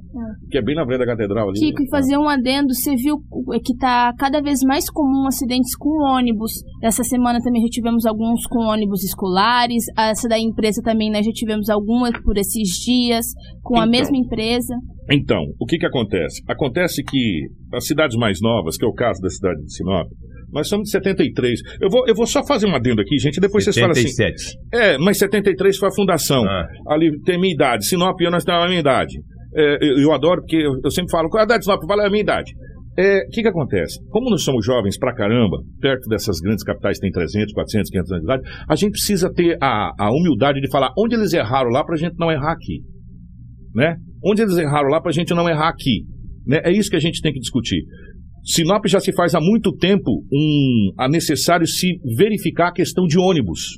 Que é bem na frente da catedral ali. Kiko, e fazer um adendo, você viu que tá cada vez mais comum acidentes com ônibus. Essa semana também já tivemos alguns com ônibus escolares. Essa da empresa também, nós já tivemos algumas por esses dias, com a Então. mesma empresa. Então, o que que acontece? Acontece que as cidades mais novas, que é o caso da cidade de Sinop, nós somos de 73. Eu vou, eu vou só fazer um adendo aqui, gente, depois vocês falam assim. 77. É, mas 73 foi a fundação. Ah. Ali tem minha idade. Sinop eu, nós temos a minha idade. É, eu, eu adoro porque eu, eu sempre falo, qual é a idade de Sinop? Fala a minha idade. É, O que que acontece? Como nós somos jovens pra caramba, perto dessas grandes capitais tem 300, 400, 500 anos de idade, a gente precisa ter a, a humildade de falar onde eles erraram lá pra gente não errar aqui. Né? Onde eles erraram lá pra gente não errar aqui. Né? É isso que a gente tem que discutir. Sinop já se faz há muito tempo um, a necessário se verificar a questão de ônibus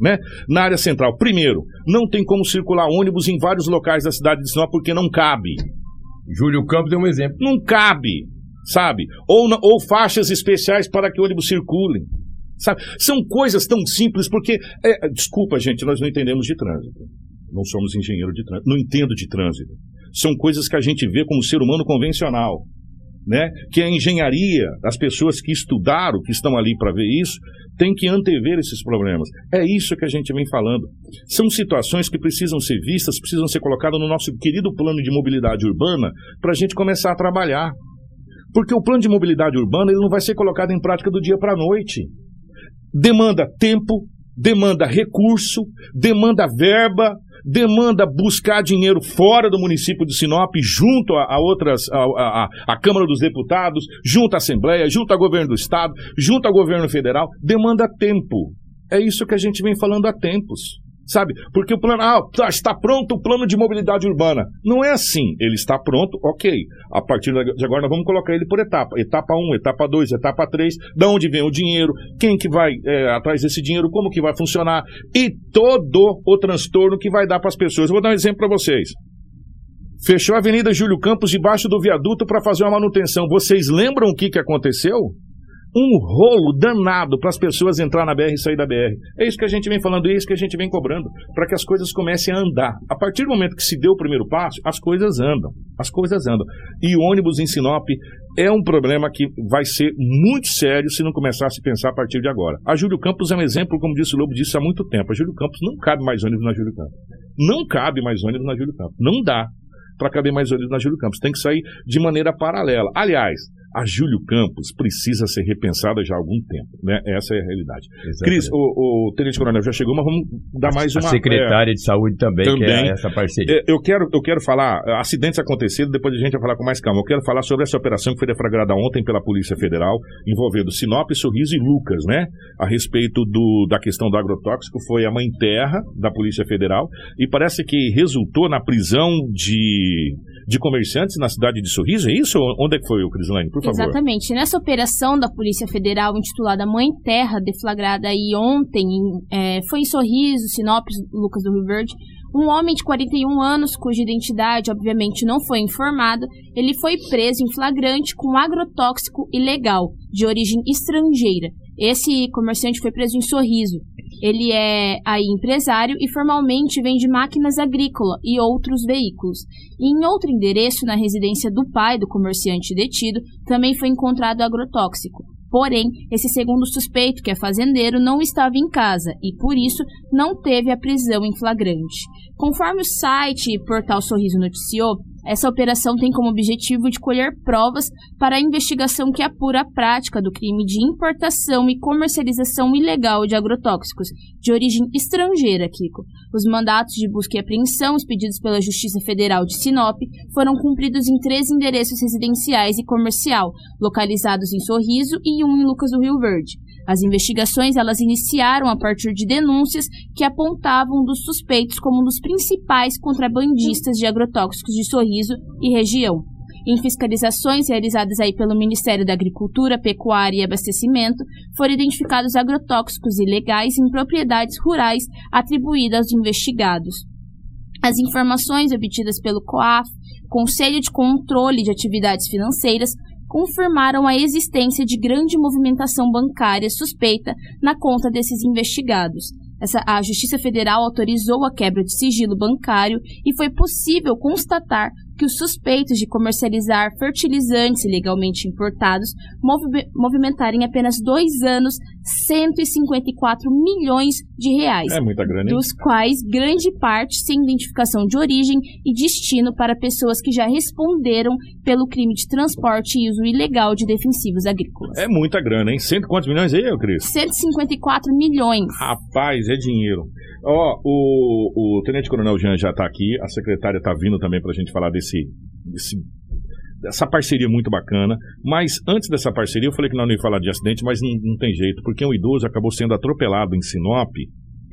né? Na área central. Primeiro, não tem como circular ônibus em vários locais da cidade de Sinop porque não cabe. Júlio Campos deu um exemplo. Não cabe, sabe? Ou, ou faixas especiais para que ônibus circulem. Sabe? São coisas tão simples porque. é, desculpa, gente, nós não entendemos de trânsito. Não somos engenheiro de trânsito. Não entendo de trânsito. São coisas que a gente vê como ser humano convencional. Né? Que a engenharia, as pessoas que estudaram, que estão ali para ver isso, tem que antever esses problemas. É isso que a gente vem falando. São situações que precisam ser vistas, precisam ser colocadas no nosso querido plano de mobilidade urbana para a gente começar a trabalhar. Porque o plano de mobilidade urbana ele não vai ser colocado em prática do dia para a noite. Demanda tempo, demanda recurso, demanda verba, demanda buscar dinheiro fora do município de Sinop, junto a, a outras, a, a- a Câmara dos Deputados, junto à Assembleia, junto ao governo do Estado, junto ao governo federal, demanda tempo. É isso que a gente vem falando há tempos. Sabe? Porque o plano, ah, tá, está pronto o plano de mobilidade urbana. Não é assim. Ele está pronto, ok. A partir de agora nós vamos colocar ele por etapa. Etapa 1, etapa 2, etapa 3. Da onde vem o dinheiro, quem que vai é, atrás desse dinheiro, como que vai funcionar e todo o transtorno que vai dar para as pessoas. Eu vou dar um exemplo para vocês. Fechou a Avenida Júlio Campos debaixo do viaduto para fazer uma manutenção. Vocês lembram o que, que aconteceu? Um rolo danado para as pessoas entrar na BR e sair da BR. É isso que a gente vem falando, é isso que a gente vem cobrando, para que as coisas comecem a andar. A partir do momento que se deu o primeiro passo, as coisas andam. As coisas andam. E ônibus em Sinop é um problema que vai ser muito sério se não começar a se pensar a partir de agora. A Júlio Campos é um exemplo, como disse o Lobo, disso há muito tempo. A Júlio Campos não cabe mais ônibus na Júlio Campos. Não cabe mais ônibus na Júlio Campos. Não dá para caber mais ônibus na Júlio Campos. Tem que sair de maneira paralela. Aliás, a Júlio Campos precisa ser repensada já há algum tempo, né? Essa é a realidade. Cris, o, o Tenente Coronel já chegou, mas vamos dar mais A uma... secretária de saúde também, que também. é essa parceria. é, Eu quero, eu quero falar, acidentes acontecidos, depois a gente vai falar com mais calma. Eu quero falar sobre essa operação que foi deflagrada ontem pela Polícia Federal, envolvendo Sinop, Sorriso e Lucas, né? A respeito do, da questão do agrotóxico, foi a mãe terra da Polícia Federal, e parece que resultou na prisão de, de comerciantes na cidade de Sorriso, é isso? Onde é que foi, o Crislane? Por favor. Exatamente. Nessa operação da Polícia Federal intitulada Mãe Terra, deflagrada aí ontem, em- é, foi em Sorriso, Sinop, Lucas do Rio Verde, um homem de 41 anos, cuja identidade obviamente não foi informada, ele foi preso em flagrante com agrotóxico ilegal, de origem estrangeira. Esse comerciante foi preso em Sorriso. Ele é aí empresário e formalmente vende máquinas agrícolas e outros veículos. E em outro endereço, na residência do pai do comerciante detido, também foi encontrado agrotóxico. Porém, esse segundo suspeito, que é fazendeiro, não estava em casa e, por isso, não teve a prisão em flagrante. Conforme o site e portal Sorriso noticiou, essa operação tem como objetivo de colher provas para a investigação que apura a prática do crime de importação e comercialização ilegal de agrotóxicos de origem estrangeira, Kiko. Os mandatos de busca e apreensão expedidos pela Justiça Federal de Sinop foram cumpridos em três endereços residenciais e comercial, localizados em Sorriso e um em Lucas do Rio Verde. As investigações elas iniciaram a partir de denúncias que apontavam dos suspeitos como um dos principais contrabandistas de agrotóxicos de Sorriso e região. Em fiscalizações realizadas aí pelo Ministério da Agricultura, Pecuária e Abastecimento, foram identificados agrotóxicos ilegais em propriedades rurais atribuídas aos investigados. As informações obtidas pelo COAF, Conselho de Controle de Atividades Financeiras, confirmaram a existência de grande movimentação bancária suspeita na conta desses investigados. Essa, a Justiça Federal autorizou a quebra de sigilo bancário e foi possível constatar que os suspeitos de comercializar fertilizantes ilegalmente importados movimentaram em apenas dois anos 154 milhões de reais. É muita grana. Dos quais grande parte sem identificação de origem e destino para pessoas que já responderam pelo crime de transporte e uso ilegal de defensivos agrícolas. É muita grana, hein? Cento quantos milhões aí, Cris? 154 milhões. Rapaz, é dinheiro. Ó, o, o Tenente Coronel Jean já está aqui, a secretária está vindo também para a gente falar desse, desse essa parceria muito bacana. Mas antes dessa parceria, eu falei que não ia falar de acidente, mas não, não tem jeito, porque um idoso acabou sendo atropelado em Sinop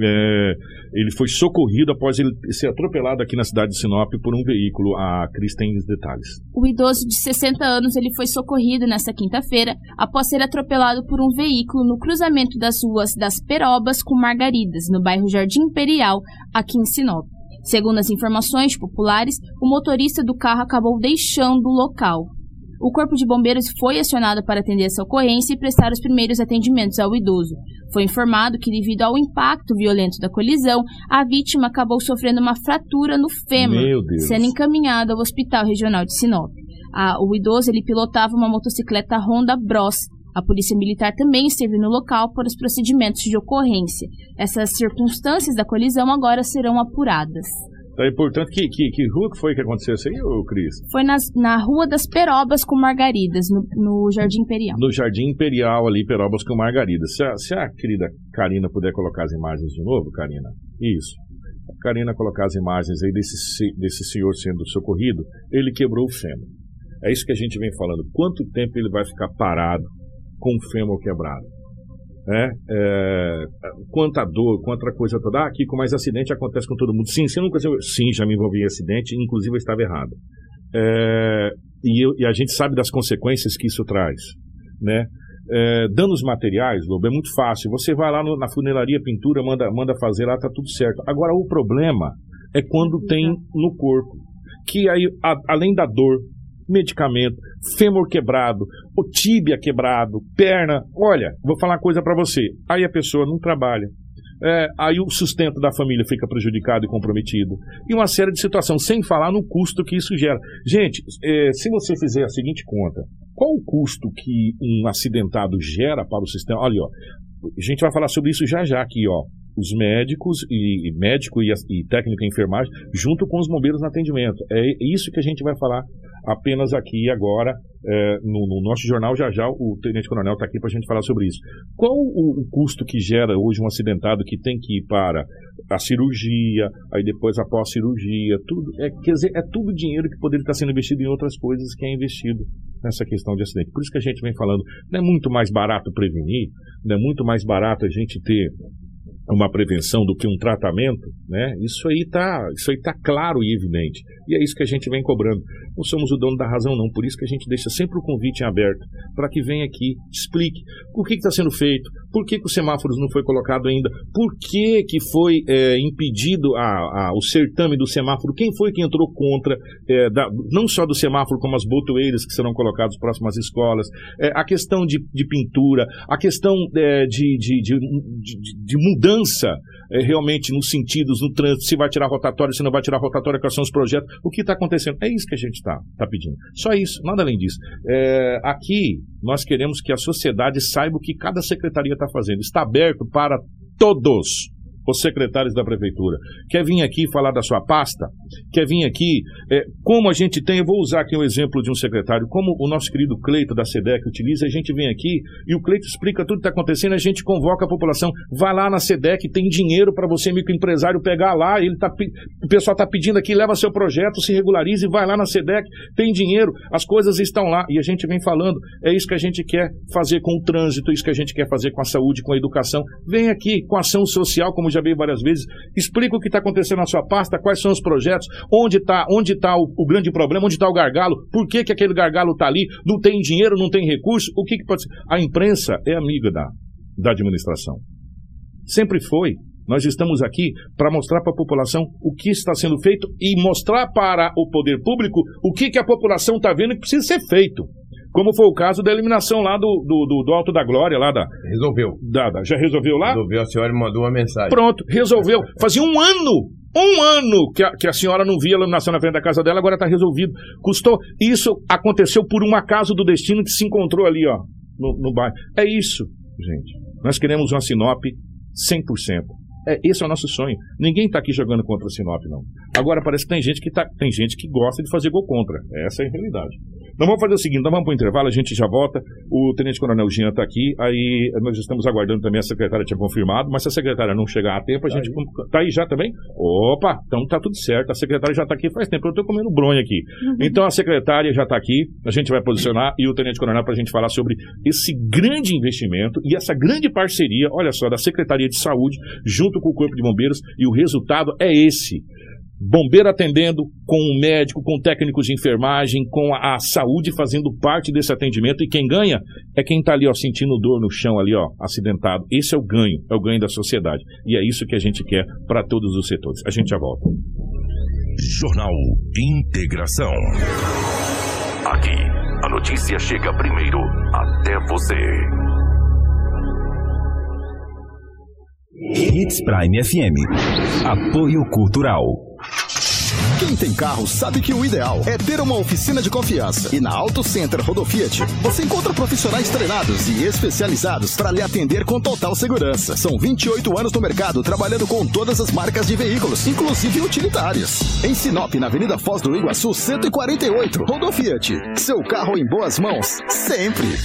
é, ele foi socorrido após ele ser atropelado aqui na cidade de Sinop por um veículo. A Cris tem os detalhes. O idoso de 60 anos ele foi socorrido nesta quinta-feira após ser atropelado por um veículo no cruzamento das ruas das Perobas com Margaridas, no bairro Jardim Imperial, aqui em Sinop. Segundo as informações populares, o motorista do carro acabou deixando o local o Corpo de Bombeiros foi acionado para atender essa ocorrência e prestar os primeiros atendimentos ao idoso. Foi informado que, devido ao impacto violento da colisão, a vítima acabou sofrendo uma fratura no fêmur, sendo encaminhado ao Hospital Regional de Sinop. o idoso ele pilotava uma motocicleta Honda Bros. A Polícia Militar também esteve no local para os procedimentos de ocorrência. Essas circunstâncias da colisão agora serão apuradas. Tá aí, portanto, que, que, que rua que foi que aconteceu isso aí, ô Cris? Foi nas, na Rua das Perobas com Margaridas, no, no Jardim Imperial. No Jardim Imperial ali, Perobas com Margaridas. Se a, se a querida Karina puder colocar as imagens de novo, Karina. Isso. A Karina colocar as imagens aí desse, desse senhor sendo socorrido, ele quebrou o fêmur. É isso que a gente vem falando. Quanto tempo ele vai ficar parado com o fêmur quebrado? né? É, quanta dor, quanta coisa toda. Ah, com mais acidente acontece com todo mundo. Sim, você nunca. Sim, já me envolvi em acidente, inclusive eu estava errado. É, e, eu, e, a gente sabe das consequências que isso traz, né? É, danos materiais, Lobo, é muito fácil. Você vai lá no, na funelaria, pintura, manda, manda fazer lá, tá tudo certo. Agora, o problema é quando tem no corpo. Que aí, a, além da dor, medicamento, fêmur quebrado, o tíbia quebrado, perna. Olha, vou falar coisa para você. Aí a pessoa não trabalha. É, aí o sustento da família fica prejudicado e comprometido. E uma série de situações, sem falar no custo que isso gera. Gente, é, se você fizer a seguinte conta, qual o custo que um acidentado gera para o sistema? Olha, ó, a gente vai falar sobre isso já já aqui, ó os médicos e, médico e, e técnico em enfermagem junto com os bombeiros no atendimento. É isso que a gente vai falar apenas aqui agora é, no, no, nosso jornal já já o Tenente Coronel está aqui para a gente falar sobre isso. Qual o, o, custo que gera hoje um acidentado que tem que ir para a cirurgia, aí depois após a cirurgia, tudo, é, quer dizer, é tudo dinheiro que poderia estar sendo investido em outras coisas que é investido nessa questão de acidente. Por isso que a gente vem falando, não é muito mais barato prevenir, não é muito mais barato a gente ter uma prevenção do que um tratamento, né? Isso aí tá, isso aí tá claro e evidente. E é isso que a gente vem cobrando. Não somos o dono da razão não, por isso que a gente deixa sempre o convite em aberto para que venha aqui, explique por que está sendo feito, por que, que os semáforos não foi colocado ainda, por que que foi é, impedido a, a, o certame do semáforo, quem foi que entrou contra, é, da, não só do semáforo como as botoeiras que serão colocadas próximas às escolas, é, a questão de, de, pintura, a questão é, de, de, de, de mudança mudança é, realmente nos sentidos, no trânsito, se vai tirar rotatória, se não vai tirar rotatória, quais são os projetos, o que está acontecendo. É isso que a gente está tá pedindo. Só isso, nada além disso. É, aqui, nós queremos que a sociedade saiba o que cada secretaria está fazendo. Está aberto para todos os secretários da prefeitura. Quer vir aqui falar da sua pasta? Quer vir aqui, é, como a gente tem, eu vou usar aqui um exemplo de um secretário, como o nosso querido Cleito da SEDEC utiliza, a gente vem aqui e o Cleito explica tudo que está acontecendo, a gente convoca a população, vai lá na SEDEC, tem dinheiro para você, microempresário, pegar lá, ele tá, o pessoal está pedindo aqui, leva seu projeto, se regularize, vai lá na SEDEC, tem dinheiro, as coisas estão lá e a gente vem falando, é isso que a gente quer fazer com o trânsito, isso que a gente quer fazer com a saúde, com a educação. Vem aqui com ação social, como já veio várias vezes, explica o que está acontecendo na sua pasta, quais são os projetos, onde está onde tá o, o, grande problema, onde está o gargalo, por que, que aquele gargalo está ali, não tem dinheiro, não tem recurso, o que, que pode ser? A imprensa é amiga da, da administração. Sempre foi. Nós estamos aqui para mostrar para a população o que está sendo feito e mostrar para o poder público o que, que a população está vendo que precisa ser feito. Como foi o caso da eliminação lá do, do, do, do Alto da Glória, lá da. Resolveu. Da, da, já resolveu lá? Resolveu, a senhora me mandou uma mensagem. Pronto, resolveu. Fazia um ano um ano que a, que a senhora não via a iluminação na frente da casa dela, agora está resolvido. Custou. Isso aconteceu por um acaso do destino que se encontrou ali, ó, no, no bairro. É isso, gente. Nós queremos uma Sinop 100%. É, esse é o nosso sonho. Ninguém está aqui jogando contra o Sinop, não. Agora parece que tem gente que, tá, tem gente que gosta de fazer gol contra. Essa é a realidade. Nós vamos fazer o seguinte, nós vamos para o intervalo, a gente já volta. O Tenente Coronel Jean está aqui, aí nós estamos aguardando também, a secretária tinha confirmado, mas se a secretária não chegar a tempo, a gente... Está aí já também? Opa, então tá tudo certo, a secretária já está aqui faz tempo, eu estou comendo bronha aqui. Uhum. Então a secretária já está aqui, a gente vai posicionar, e o Tenente Coronel para a gente falar sobre esse grande investimento e essa grande parceria, olha só, da Secretaria de Saúde junto com o Corpo de Bombeiros, e o resultado é esse bombeiro atendendo, com o médico, com técnicos de enfermagem, com a, a, saúde fazendo parte desse atendimento. E quem ganha é quem está ali, ó, sentindo dor no chão ali, ó, acidentado. Esse é o ganho, é o ganho da sociedade. E é isso que a gente quer para todos os setores. A gente já volta. Jornal Integração. Aqui, a notícia chega primeiro até você. Hits Prime FM. Apoio Cultural. Quem tem carro sabe que o ideal é ter uma oficina de confiança. E na Auto Center Rodofiat, você encontra profissionais treinados e especializados para lhe atender com total segurança. São 28 anos no mercado trabalhando com todas as marcas de veículos, inclusive utilitários. Em Sinop, na Avenida Foz do Iguaçu, 148. Rodofiat. Seu carro em boas mãos, sempre.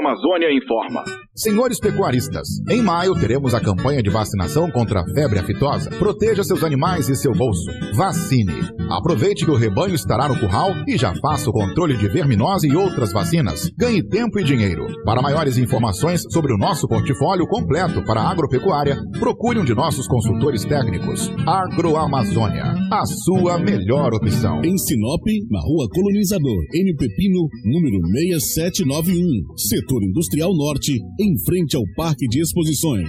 Agroamazônia informa. Senhores pecuaristas, em maio teremos a campanha de vacinação contra a febre aftosa. Proteja seus animais e seu bolso. Vacine. Aproveite que o rebanho estará no curral e já faça o controle de verminose e outras vacinas. Ganhe tempo e dinheiro. Para maiores informações sobre o nosso portfólio completo para a agropecuária, procure um de nossos consultores técnicos. Agroamazônia, a sua melhor opção. Em Sinop, na Rua Colonizador, M. Pepino, número 6791, Setor Industrial Norte, em em frente ao Parque de Exposições.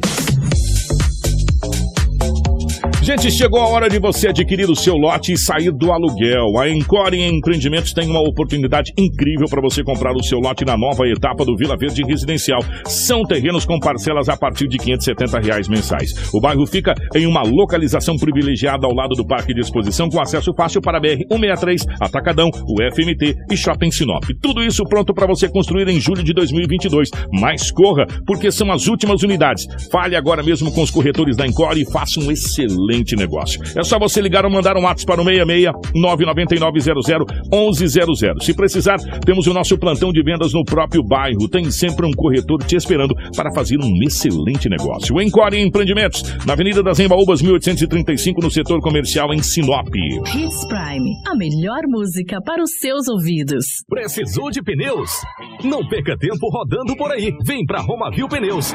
Gente, chegou a hora de você adquirir o seu lote e sair do aluguel. A Encore Empreendimentos tem uma oportunidade incrível para você comprar o seu lote na nova etapa do Vila Verde Residencial. São terrenos com parcelas a partir de 570 reais mensais. O bairro fica em uma localização privilegiada ao lado do Parque de Exposição, com acesso fácil para a BR-163, Atacadão, o FMT e Shopping Sinop. Tudo isso pronto para você construir em julho de 2022. Mas corra, porque são as últimas unidades. Fale agora mesmo com os corretores da Encore e faça um excelente excelente negócio. É só você ligar ou mandar um WhatsApp para o 66 99900 1100. Se precisar, temos o nosso plantão de vendas no próprio bairro. Tem sempre um corretor te esperando para fazer um excelente negócio. O Encore Empreendimentos, na Avenida das Embaúbas, 1835, no setor comercial em Sinop. Hits Prime, a melhor música para os seus ouvidos. Precisou de pneus? Não perca tempo rodando por aí. Vem para Romavil Pneus.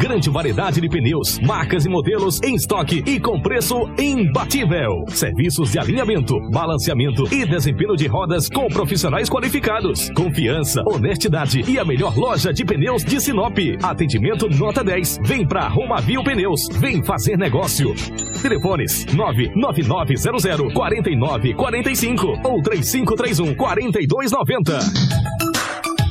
Grande variedade de pneus, marcas e modelos em estoque e com preço preço imbatível. Serviços de alinhamento, balanceamento e desempenho de rodas com profissionais qualificados. Confiança, honestidade e a melhor loja de pneus de Sinop. Atendimento nota 10. Vem pra Romavil Pneus. Vem fazer negócio. Telefones 99900 4945 ou 3531 4290.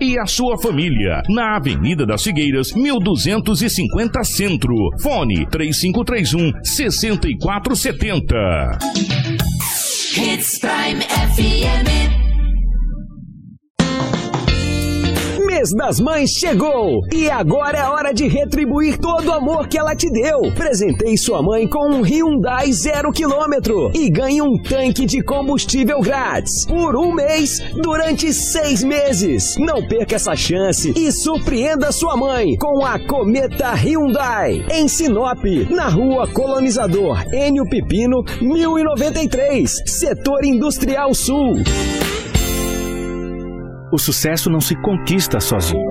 e a sua família. Na Avenida das Figueiras, 1250 Centro. Fone 3531 6470. Hits Prime FM. Mês das Mães chegou e agora é hora de retribuir todo o amor que ela te deu. Presentei sua mãe com um Hyundai zero quilômetro e ganhe um tanque de combustível grátis por um mês durante seis meses. Não perca essa chance e surpreenda sua mãe com a Cometa Hyundai em Sinop, na Rua Colonizador Enio Pipino 1093, Setor Industrial Sul. O sucesso não se conquista sozinho.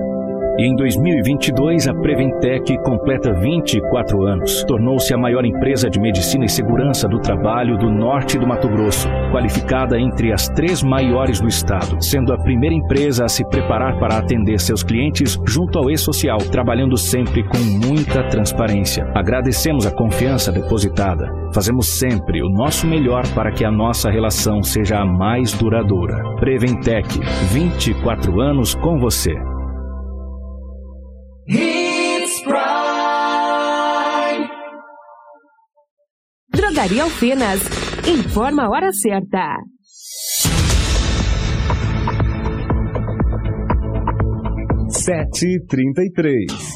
E em 2022, a Preventec completa 24 anos. Tornou-se a maior empresa de medicina e segurança do trabalho do norte do Mato Grosso, qualificada entre as três maiores do estado, sendo a primeira empresa a se preparar para atender seus clientes junto ao e-social, trabalhando sempre com muita transparência. Agradecemos a confiança depositada. Fazemos sempre o nosso melhor para que a nossa relação seja a mais duradoura. Preventec, 24 anos com você. Hits Prime. Drogaria Alfenas. Informa a hora certa. Sete trinta e três.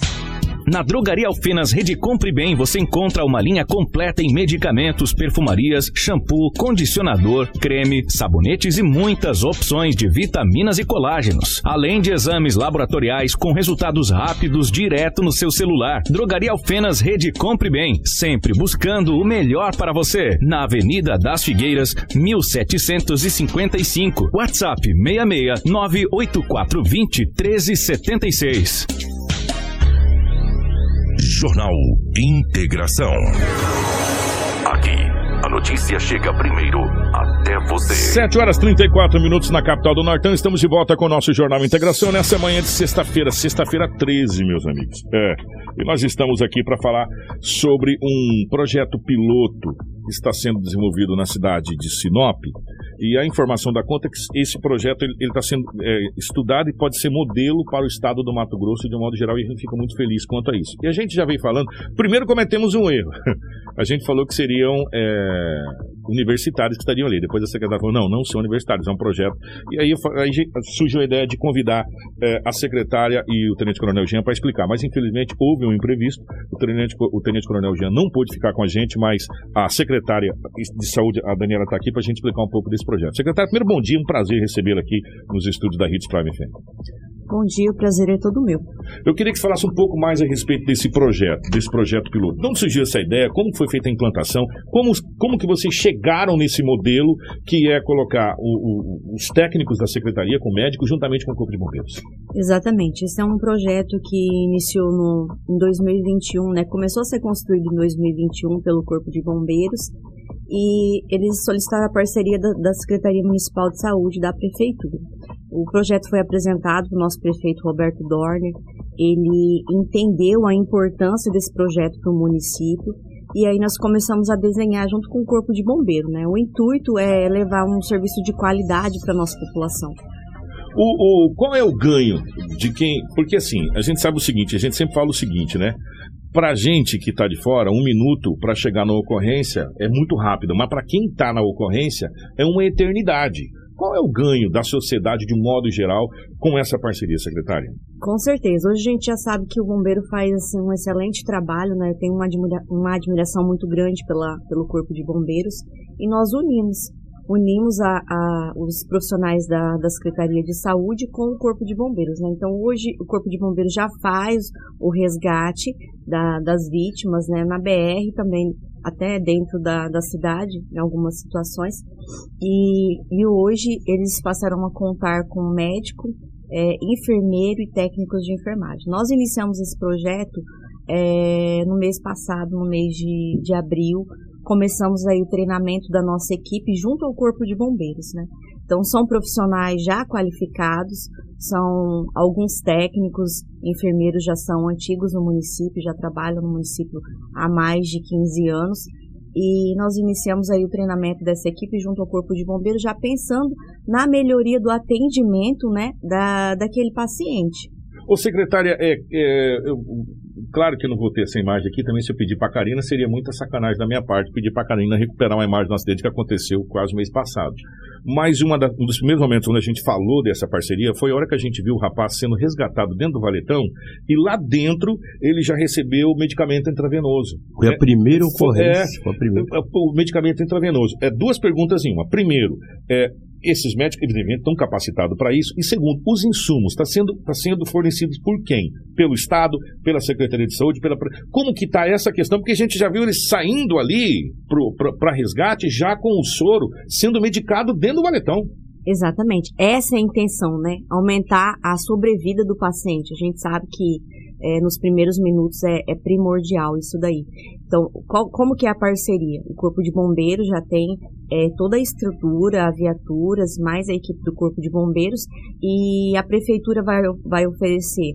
Na Drogaria Alfenas Rede Compre Bem você encontra uma linha completa em medicamentos, perfumarias, shampoo, condicionador, creme, sabonetes e muitas opções de vitaminas e colágenos. Além de exames laboratoriais com resultados rápidos direto no seu celular. Drogaria Alfenas Rede Compre Bem, sempre buscando o melhor para você. Na Avenida das Figueiras, 1755. WhatsApp 66 98420 1376. Jornal Integração. Aqui, a notícia chega primeiro até você. 7 horas 34 minutos na capital do Nortão. Estamos de volta com o nosso Jornal Integração nessa manhã de sexta-feira, sexta-feira 13, meus amigos. É. E nós estamos aqui para falar sobre um projeto piloto que está sendo desenvolvido na cidade de Sinop. E a informação da conta é que esse projeto está sendo é, estudado e pode ser modelo para o estado do Mato Grosso de um modo geral e a gente fica muito feliz quanto a isso. E a gente já vem falando, primeiro cometemos um erro. A gente falou que seriam é, universitários que estariam ali. Depois a secretária falou, não, não são universitários, é um projeto. E aí, aí surgiu a ideia de convidar é, a secretária e o Tenente Coronel Jean para explicar. Mas infelizmente houve um imprevisto. O Tenente, Co- o Tenente Jean não pôde ficar com a gente, mas a secretária de saúde, a Daniela, está aqui para a gente explicar um pouco desse projeto. Secretária, primeiro bom dia, um prazer recebê-la aqui nos estúdios da Hits Prime FM. Bom dia, o prazer é todo meu. Eu queria que você falasse um pouco mais a respeito desse projeto, desse projeto piloto. De onde surgiu essa ideia? Como foi feita a implantação? Como, como que vocês chegaram nesse modelo que é colocar o- o- os técnicos da secretaria com médicos juntamente com o Corpo de Bombeiros? Exatamente, esse é um projeto que iniciou no, em 2021, né? Começou a ser construído em 2021 pelo Corpo de Bombeiros e eles solicitaram a parceria da, da Secretaria Municipal de Saúde da Prefeitura. O projeto foi apresentado para o nosso prefeito Roberto Dorner. Ele entendeu a importância desse projeto para o município e aí nós começamos a desenhar junto com o Corpo de Bombeiro, né? O intuito é levar um serviço de qualidade para a nossa população. O, o- qual é o ganho de quem. Porque assim, a gente sabe o seguinte, a gente sempre fala o seguinte, né? Pra gente que tá de fora, um minuto para chegar na ocorrência é muito rápido, mas para quem tá na ocorrência é uma eternidade. Qual é o ganho da sociedade de um modo geral com essa parceria, secretária? Com certeza. Hoje a gente já sabe que o bombeiro faz assim, um excelente trabalho, né? Eu tenho uma, admira uma admiração muito grande pela, pelo Corpo de Bombeiros e nós unimos unimos a, a, os profissionais da, da Secretaria de Saúde com o Corpo de Bombeiros. Né? Então, hoje, o Corpo de Bombeiros já faz o resgate da, das vítimas né? na BR, também até dentro da, da cidade, em algumas situações. E, e hoje eles passaram a contar com médico, é, enfermeiro e técnicos de enfermagem. Nós iniciamos esse projeto é, no mês passado, no mês de, de abril, começamos aí o treinamento da nossa equipe junto ao Corpo de Bombeiros, né? Então são profissionais já qualificados, são alguns técnicos, enfermeiros já são antigos no município, já trabalham no município há mais de 15 anos. E nós iniciamos aí o treinamento dessa equipe junto ao Corpo de Bombeiros, já pensando na melhoria do atendimento, né, da, daquele paciente. Ô, secretária, é, é, eu Claro que eu não vou ter essa imagem aqui. Também, se eu pedir para a Karina, seria muita sacanagem da minha parte pedir para a Karina recuperar uma imagem do acidente que aconteceu quase o mês passado. Mas da, um dos primeiros momentos onde a gente falou dessa parceria foi a hora que a gente viu o rapaz sendo resgatado dentro do valetão e lá dentro ele já recebeu o medicamento intravenoso. Foi a primeira ocorrência. É, a primeira. O medicamento intravenoso. É duas perguntas em uma. Primeiro, é, esses médicos, evidentemente, estão capacitados para isso. E segundo, os insumos estão tá sendo, tá sendo fornecidos por quem? Pelo Estado, pela Secretaria de Saúde, pela. Como que está essa questão? Porque a gente já viu eles saindo ali para resgate já com o soro sendo medicado dentro do valetão. Exatamente. Essa é a intenção, né? Aumentar a sobrevida do paciente. A gente sabe que é, nos primeiros minutos é, é, primordial isso daí. Então, qual, como que é a parceria? O Corpo de Bombeiros já tem é, toda a estrutura, viaturas, mais a equipe do Corpo de Bombeiros e a Prefeitura vai, vai oferecer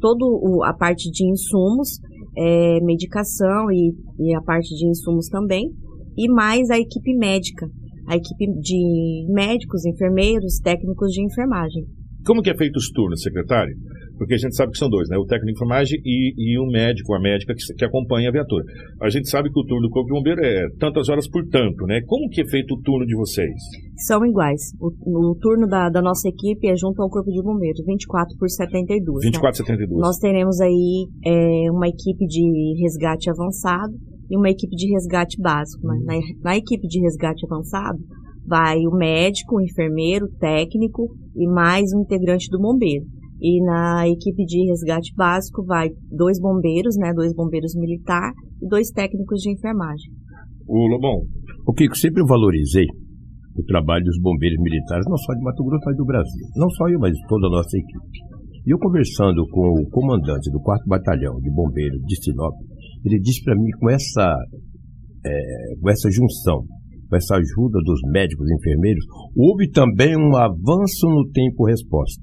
toda a parte de insumos, é, medicação e, e a parte de insumos também, e mais a equipe médica, a equipe de médicos, enfermeiros, técnicos de enfermagem. Como que é feito os turnos, secretário? Porque a gente sabe que são dois, né? O técnico de enfermagem e, e o médico, a médica que, que, acompanha a viatura. A gente sabe que o turno do Corpo de Bombeiro é tantas horas por tanto, né? Como que é feito o turno de vocês? São iguais. O, o turno da, da, nossa equipe é junto ao Corpo de Bombeiros, 24 por 72. 24 por né? 72. Nós teremos aí é, uma equipe de resgate avançado e uma equipe de resgate básico. Né? Na, na equipe de resgate avançado, vai o médico, o enfermeiro, o técnico e mais um integrante do bombeiro. E na equipe de resgate básico vai dois bombeiros, né, dois bombeiros militar e dois técnicos de enfermagem. O Lobão. O Kiko, sempre valorizei o trabalho dos bombeiros militares, não só de Mato Grosso, mas do Brasil. Não só eu, mas toda a nossa equipe. E eu conversando com o comandante do 4 Batalhão de Bombeiros de Sinop, ele disse para mim com essa, é, com essa junção com essa ajuda dos médicos e enfermeiros, houve também um avanço no tempo-resposta.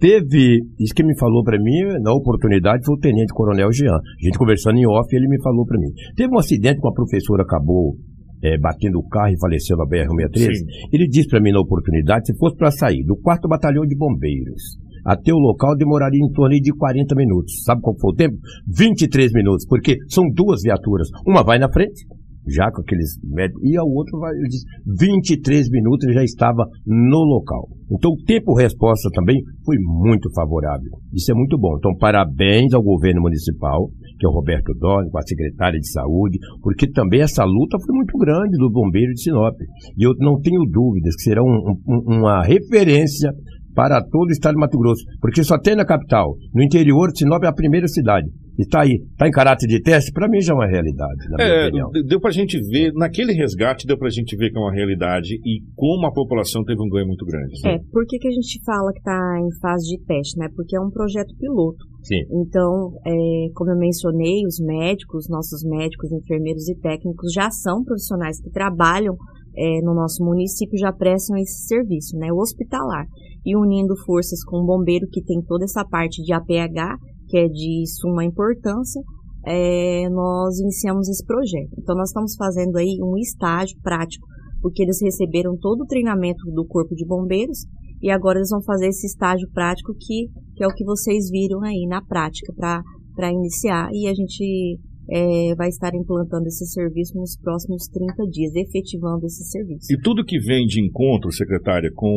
Teve, isso que me falou para mim, na oportunidade, foi o Tenente Coronel Jean. A gente conversando em off, ele me falou para mim. Teve um acidente com a professora acabou é, batendo o carro e faleceu na BR-163. Ele disse para mim na oportunidade, se fosse para sair do 4 Batalhão de Bombeiros até o local demoraria em torno de 40 minutos. Sabe qual foi o tempo? 23 minutos, porque são duas viaturas. Uma vai na frente já com aqueles médicos, e o outro vai, ele disse, 23 minutos ele já estava no local. Então o tempo-resposta também foi muito favorável. Isso é muito bom. Então parabéns ao governo municipal, que é o Roberto Doni, com a secretária de saúde, porque também essa luta foi muito grande do bombeiro de Sinop. E eu não tenho dúvidas que será um, um, uma referência para todo o estado de Mato Grosso, porque só tem na capital. No interior, Sinop é a primeira cidade. E está aí, está em caráter de teste, para mim já é uma realidade, na minha é, opinião. Deu para a gente ver, naquele resgate, deu para a gente ver que é uma realidade e como a população teve um ganho muito grande. Né? É, por que, que a gente fala que está em fase de teste, né? Porque é um projeto piloto. Sim. Então, é, como eu mencionei, os médicos, nossos médicos, enfermeiros e técnicos já são profissionais que trabalham é, no nosso município, já prestam esse serviço, né? Hospitalar. E unindo forças com o bombeiro, que tem toda essa parte de APH, que é de suma importância, é, nós iniciamos esse projeto. Então, nós estamos fazendo aí um estágio prático, porque eles receberam todo o treinamento do Corpo de Bombeiros e agora eles vão fazer esse estágio prático que, que é o que vocês viram aí na prática para iniciar e a gente é, vai estar implantando esse serviço nos próximos 30 dias, efetivando esse serviço. E tudo que vem de encontro, secretária, com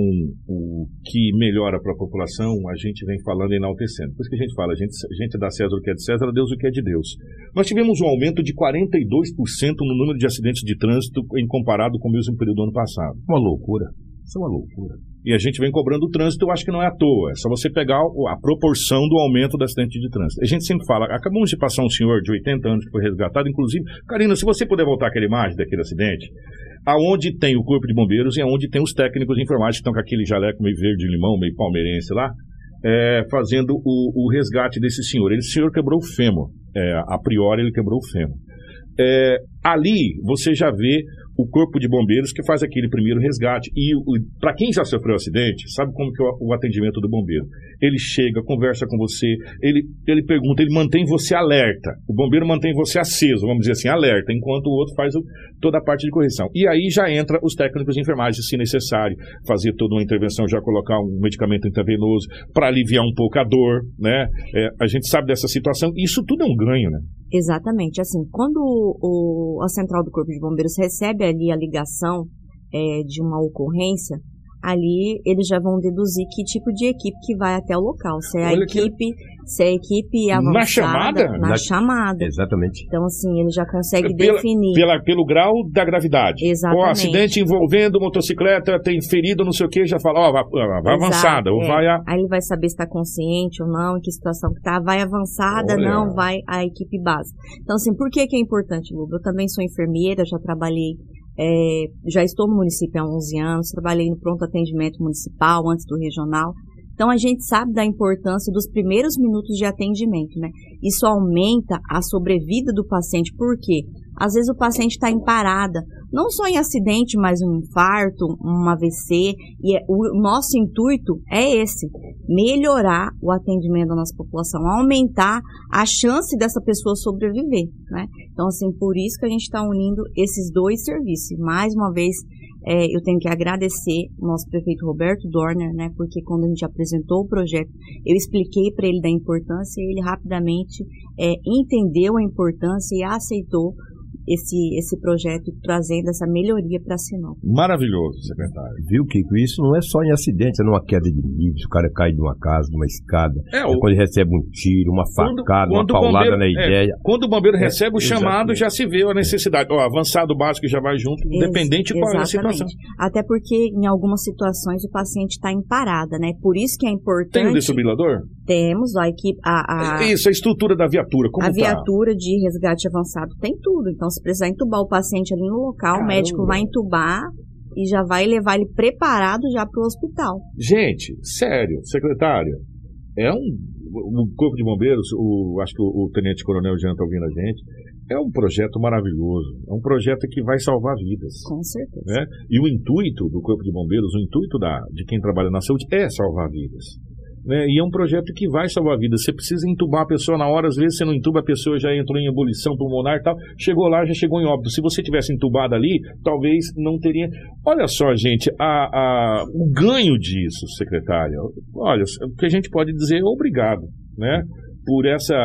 o que melhora para a população, a gente vem falando e enaltecendo. Por isso que a gente fala, a gente, a gente dá César o que é de César, a Deus o que é de Deus. Nós tivemos um aumento de 42% no número de acidentes de trânsito em comparado com o mesmo período do ano passado. Uma loucura. Isso é uma loucura. E a gente vem cobrando o trânsito, eu acho que não é à toa. É só você pegar a proporção do aumento do acidente de trânsito. A gente sempre fala, acabamos de passar um senhor de 80 anos que foi resgatado, inclusive, Karina, se você puder voltar aquela imagem daquele acidente, aonde tem o corpo de bombeiros e aonde tem os técnicos de informática que estão com aquele jaleco meio verde limão, meio palmeirense lá, é, fazendo o, o, resgate desse senhor. Esse senhor quebrou o fêmur. É, a priori ele quebrou o fêmur. É, ali você já vê o corpo de bombeiros que faz aquele primeiro resgate. E para quem já sofreu acidente, sabe como que é o, o, atendimento do bombeiro? Ele chega, conversa com você, ele, ele pergunta, ele mantém você alerta. O bombeiro mantém você aceso, vamos dizer assim, alerta, enquanto o outro faz o, toda a parte de correção. E aí já entra os técnicos de enfermagem, se necessário, fazer toda uma intervenção, já colocar um medicamento intravenoso para aliviar um pouco a dor, né? É, a gente sabe dessa situação. Isso tudo é um ganho, né? Exatamente. Assim, quando o, a central do Corpo de Bombeiros recebe ali a ligação é, de uma ocorrência, ali eles já vão deduzir que tipo de equipe que vai até o local. Se é a Olha equipe, que... se é a equipe avançada. Na chamada? Na, na, chamada. Exatamente. Então, assim, ele já consegue pela, definir. Pela, pelo grau da gravidade. Exatamente. O acidente envolvendo motocicleta, tem ferido, não sei o que, já fala, ó, oh, vai, vai avançada, ou é. vai a... Aí ele vai saber se está consciente ou não, em que situação que tá. Vai avançada, Olha. não, vai a equipe básica. Então, assim, por que que é importante, Luba? Eu também sou enfermeira, já trabalhei é, já estou no município há 11 anos, trabalhei no pronto atendimento municipal antes do regional. Então a gente sabe da importância dos primeiros minutos de atendimento, né? Isso aumenta a sobrevida do paciente, por quê? Às vezes o paciente está em parada, não só em acidente, mas um infarto, um AVC. E é, o nosso intuito é esse: melhorar o atendimento da nossa população, aumentar a chance dessa pessoa sobreviver. Né? Então, assim, por isso que a gente está unindo esses dois serviços. Mais uma vez, é, eu tenho que agradecer o nosso prefeito Roberto Dorner, né? Porque quando a gente apresentou o projeto, eu expliquei para ele da importância e ele rapidamente é, entendeu a importância e aceitou esse, esse projeto trazendo essa melhoria para Sinop. Maravilhoso, secretário. Viu, Kiko? Isso não é só em acidente, é numa queda de nível, o cara cai de uma casa, de uma escada, é, é o... quando ele recebe um tiro, uma facada, quando, quando uma paulada bombeiro, na é, ideia. É, quando o bombeiro é, recebe o chamado, já se vê a necessidade. O avançado básico já vai junto, independente Ex qual é a situação. Até porque em algumas situações o paciente está em parada, né? Por isso que é importante. Tem um desfibrilador? Temos, a equipe. A, a... Isso, a estrutura da viatura. Como a tá? viatura de resgate avançado tem tudo. Então, se precisar entubar o paciente ali no local, Caramba. o médico vai entubar e já vai levar ele preparado já para o hospital. Gente, sério, secretário, é um o Corpo de Bombeiros, o, acho que o, o Tenente Coronel Jean está ouvindo a gente, é um projeto maravilhoso. É um projeto que vai salvar vidas. Com certeza. Né? E o intuito do Corpo de Bombeiros, o intuito da, de quem trabalha na saúde é salvar vidas. Né? E é um projeto que vai salvar vidas. Você precisa entubar a pessoa na hora, às vezes você não entuba, a pessoa já entrou em ebulição pulmonar e tal. Chegou lá, já chegou em óbito. Se você tivesse entubado ali, talvez não teria. Olha só, gente, a, a, o ganho disso, secretária. Olha, o que a gente pode dizer é obrigado, né? Por, essa,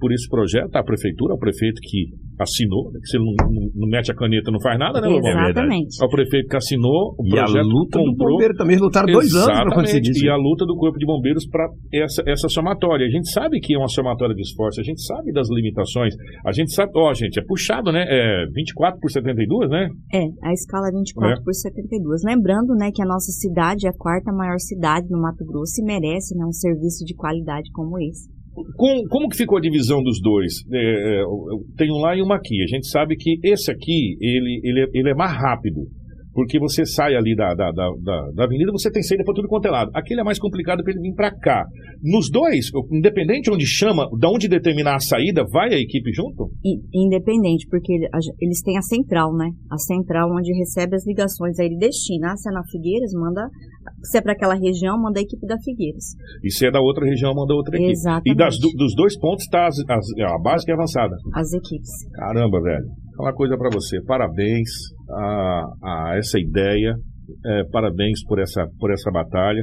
por esse projeto, a prefeitura, o prefeito que assinou, né? que se ele não, não, não, mete a caneta não faz nada, né, Exatamente. É o prefeito que assinou o e projeto. a luta comprou, do bombeiro também lutaram dois anos para conseguir isso. E a luta do Corpo de Bombeiros para essa, essa somatória. A gente sabe que é uma somatória de esforço, a gente sabe das limitações, a gente sabe, ó, gente, é puxado, né? É 24 por 72, né? É, a escala 24 é. por 72. Lembrando, né, que a nossa cidade é a quarta maior cidade no Mato Grosso e merece né, um serviço de qualidade como esse. Com, como que ficou a divisão dos dois? É, é tem um lá e uma aqui. A gente sabe que esse aqui, ele, ele, é, ele é mais rápido. Porque você sai ali da, da, da, da avenida, você tem saída para tudo quanto é lado. Aquele é mais complicado para ele vir para cá. Nos dois, independente onde chama, de onde determinar a saída, vai a equipe junto? Independente, porque eles têm a central, né? A central onde recebe as ligações. Aí ele destina. Ah, se é na Figueiras, manda se é para aquela região, manda a equipe da Figueiras. E se é da outra região, manda outra equipe. Exatamente. E das, do, dos dois pontos está a básica e a avançada. As equipes. Caramba, velho. Falar coisa para você. Parabéns a, a essa ideia. É, parabéns por essa, por essa batalha.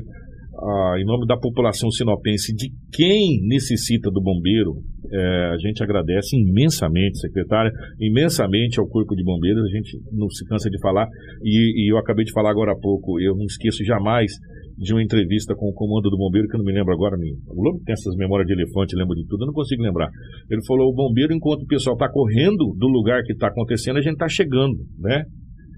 Ah, em nome da população sinopense, de quem necessita do bombeiro, é, a gente agradece imensamente, secretária, imensamente ao Corpo de Bombeiros, a gente não se cansa de falar, e, e eu acabei de falar agora há pouco, eu não esqueço jamais de uma entrevista com o comando do bombeiro, que eu não me lembro agora, o Lobo tem essas memórias de elefante, lembra de tudo, eu não consigo lembrar. Ele falou, o bombeiro, enquanto o pessoal está correndo do lugar que está acontecendo, a gente está chegando, né?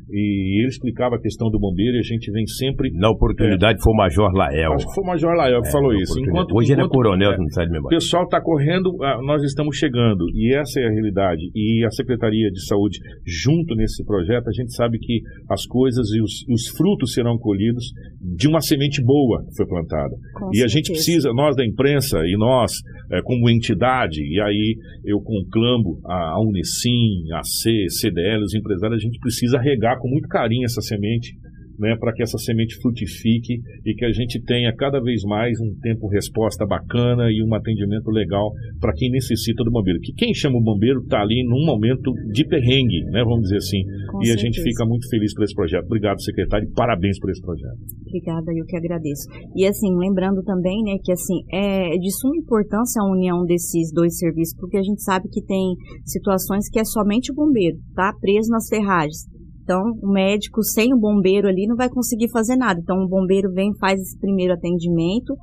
E ele explicava a questão do bombeiro e a gente vem sempre. Na oportunidade é, foi o Major Lael. Acho que foi o Major Lael que é, falou isso. Enquanto, Hoje enquanto, ele é coronel, é, não sai de memória. O pessoal está correndo, ah, nós estamos chegando. E essa é a realidade. E a Secretaria de Saúde, junto nesse projeto, a gente sabe que as coisas e os, os frutos serão colhidos de uma semente boa que foi plantada. Com e certeza. a gente precisa, nós da imprensa e nós, é, como entidade, e aí eu conclamo a, a Unicim, a C, CDL, os empresários, a gente precisa regar com muito carinho essa semente, né, para que essa semente frutifique e que a gente tenha cada vez mais um tempo resposta bacana e um atendimento legal para quem necessita do bombeiro. Que quem chama o bombeiro está ali num momento de perrengue, né, vamos dizer assim. Com e certeza. a gente fica muito feliz por esse projeto. Obrigado, secretário, e parabéns por esse projeto. Obrigada, eu que agradeço. E assim, lembrando também, né, que assim, é de suma importância a união desses dois serviços, porque a gente sabe que tem situações que é somente o bombeiro, tá? Preso nas ferragens. Então, o médico sem o bombeiro ali não vai conseguir fazer nada. Então, o bombeiro vem, faz esse primeiro atendimento,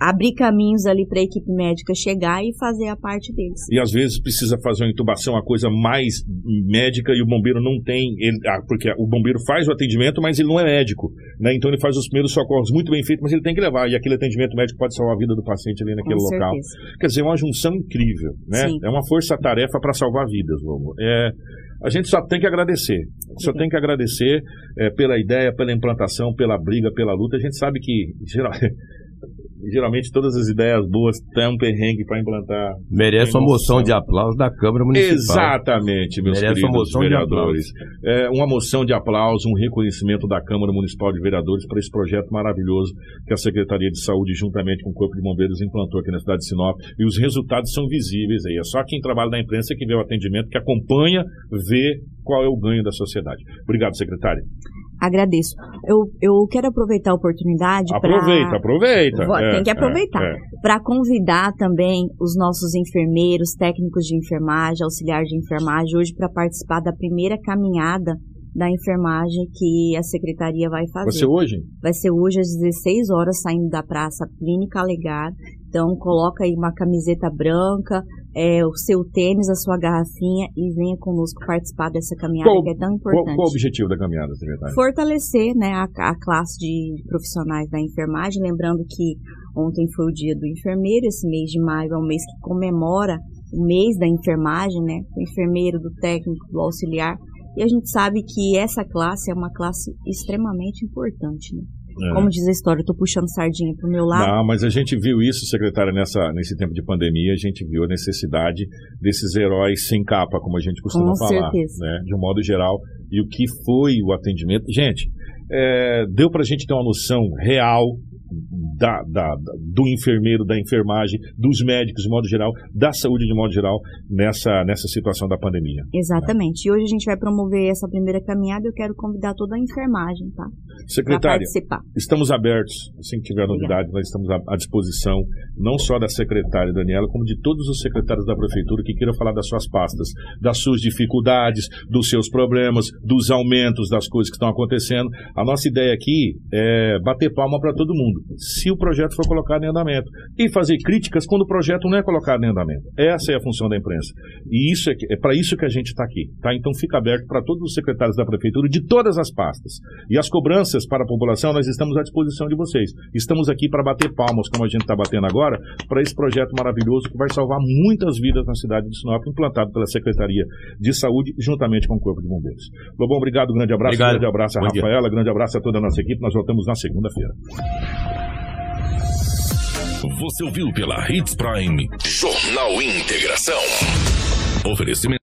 abrir caminhos ali para a equipe médica chegar e fazer a parte deles. E às vezes precisa fazer uma intubação, uma coisa mais médica e o bombeiro não tem, ele, ah, porque o bombeiro faz o atendimento, mas ele não é médico, né? Então ele faz os primeiros socorros muito bem feitos, mas ele tem que levar e aquele atendimento médico pode salvar a vida do paciente ali naquele Com local. Certeza. Quer dizer, é uma junção incrível, né? Sim. É uma força-tarefa para salvar vidas, Lobo. É a gente só tem que agradecer. Só tem que agradecer é, pela ideia, pela implantação, pela briga, pela luta. A gente sabe que, geral, geralmente todas as ideias boas têm um perrengue para implantar. Merece uma moção de aplauso da Câmara Municipal. Exatamente, meus Merece queridos uma moção vereadores. De é, uma moção de aplauso, um reconhecimento da Câmara Municipal de Vereadores para esse projeto maravilhoso que a Secretaria de Saúde, juntamente com o Corpo de Bombeiros, implantou aqui na cidade de Sinop. E os resultados são visíveis aí. É só quem trabalha na imprensa que vê o atendimento, que acompanha, vê qual é o ganho da sociedade. Obrigado, secretário. Agradeço. Eu, eu quero aproveitar a oportunidade para. Aproveita, pra... aproveita. Vou, é, tem que aproveitar. É, é. Para convidar também os nossos enfermeiros, técnicos de enfermagem, auxiliares de enfermagem, hoje para participar da primeira caminhada da enfermagem que a secretaria vai fazer. Vai ser hoje? Vai ser hoje às 16 horas, saindo da Praça Clínica Legar. Então, coloca aí uma camiseta branca, é, o seu tênis, a sua garrafinha e venha conosco participar dessa caminhada qual, que é tão importante. Qual, qual o objetivo da caminhada, secretária? Fortalecer né, a, a classe de profissionais da enfermagem. Lembrando que ontem foi o dia do enfermeiro, esse mês de maio é um mês que comemora o mês da enfermagem, né? Do enfermeiro, do técnico, do auxiliar. E a gente sabe que essa classe é uma classe extremamente importante, né? É. Como diz a história, eu tô puxando sardinha pro meu lado. Não, mas a gente viu isso, secretária, nessa, nesse tempo de pandemia, a gente viu a necessidade desses heróis sem capa, como a gente costuma Com falar. Certeza. Né? De um modo geral. E o que foi o atendimento. Gente, é, deu pra gente ter uma noção real da, da, do enfermeiro, da enfermagem, dos médicos de modo geral, da saúde de modo geral, nessa, nessa situação da pandemia. Exatamente. Né? E hoje a gente vai promover essa primeira caminhada e eu quero convidar toda a enfermagem, tá? Secretária, estamos abertos, assim que tiver novidade, nós estamos à, à disposição, não só da secretária Daniela, como de todos os secretários da prefeitura que queiram falar das suas pastas, das suas dificuldades, dos seus problemas, dos aumentos, das coisas que estão acontecendo. A nossa ideia aqui é bater palma para todo mundo se o projeto for colocado em andamento. E fazer críticas quando o projeto não é colocado em andamento. Essa é a função da imprensa. E isso é, é para isso que a gente está aqui. Tá? Então fica aberto para todos os secretários da prefeitura de todas as pastas. E as cobranças para a população, nós estamos à disposição de vocês. Estamos aqui para bater palmas, como a gente está batendo agora, para esse projeto maravilhoso que vai salvar muitas vidas na cidade de Sinop, implantado pela Secretaria de Saúde, juntamente com o Corpo de Bombeiros. Lobão, obrigado, grande abraço, obrigado. grande abraço a Bom Rafaela, dia. grande abraço a toda a nossa equipe. Nós voltamos na segunda-feira. Você ouviu pela Hits Prime Jornal Integração. Oferecimento.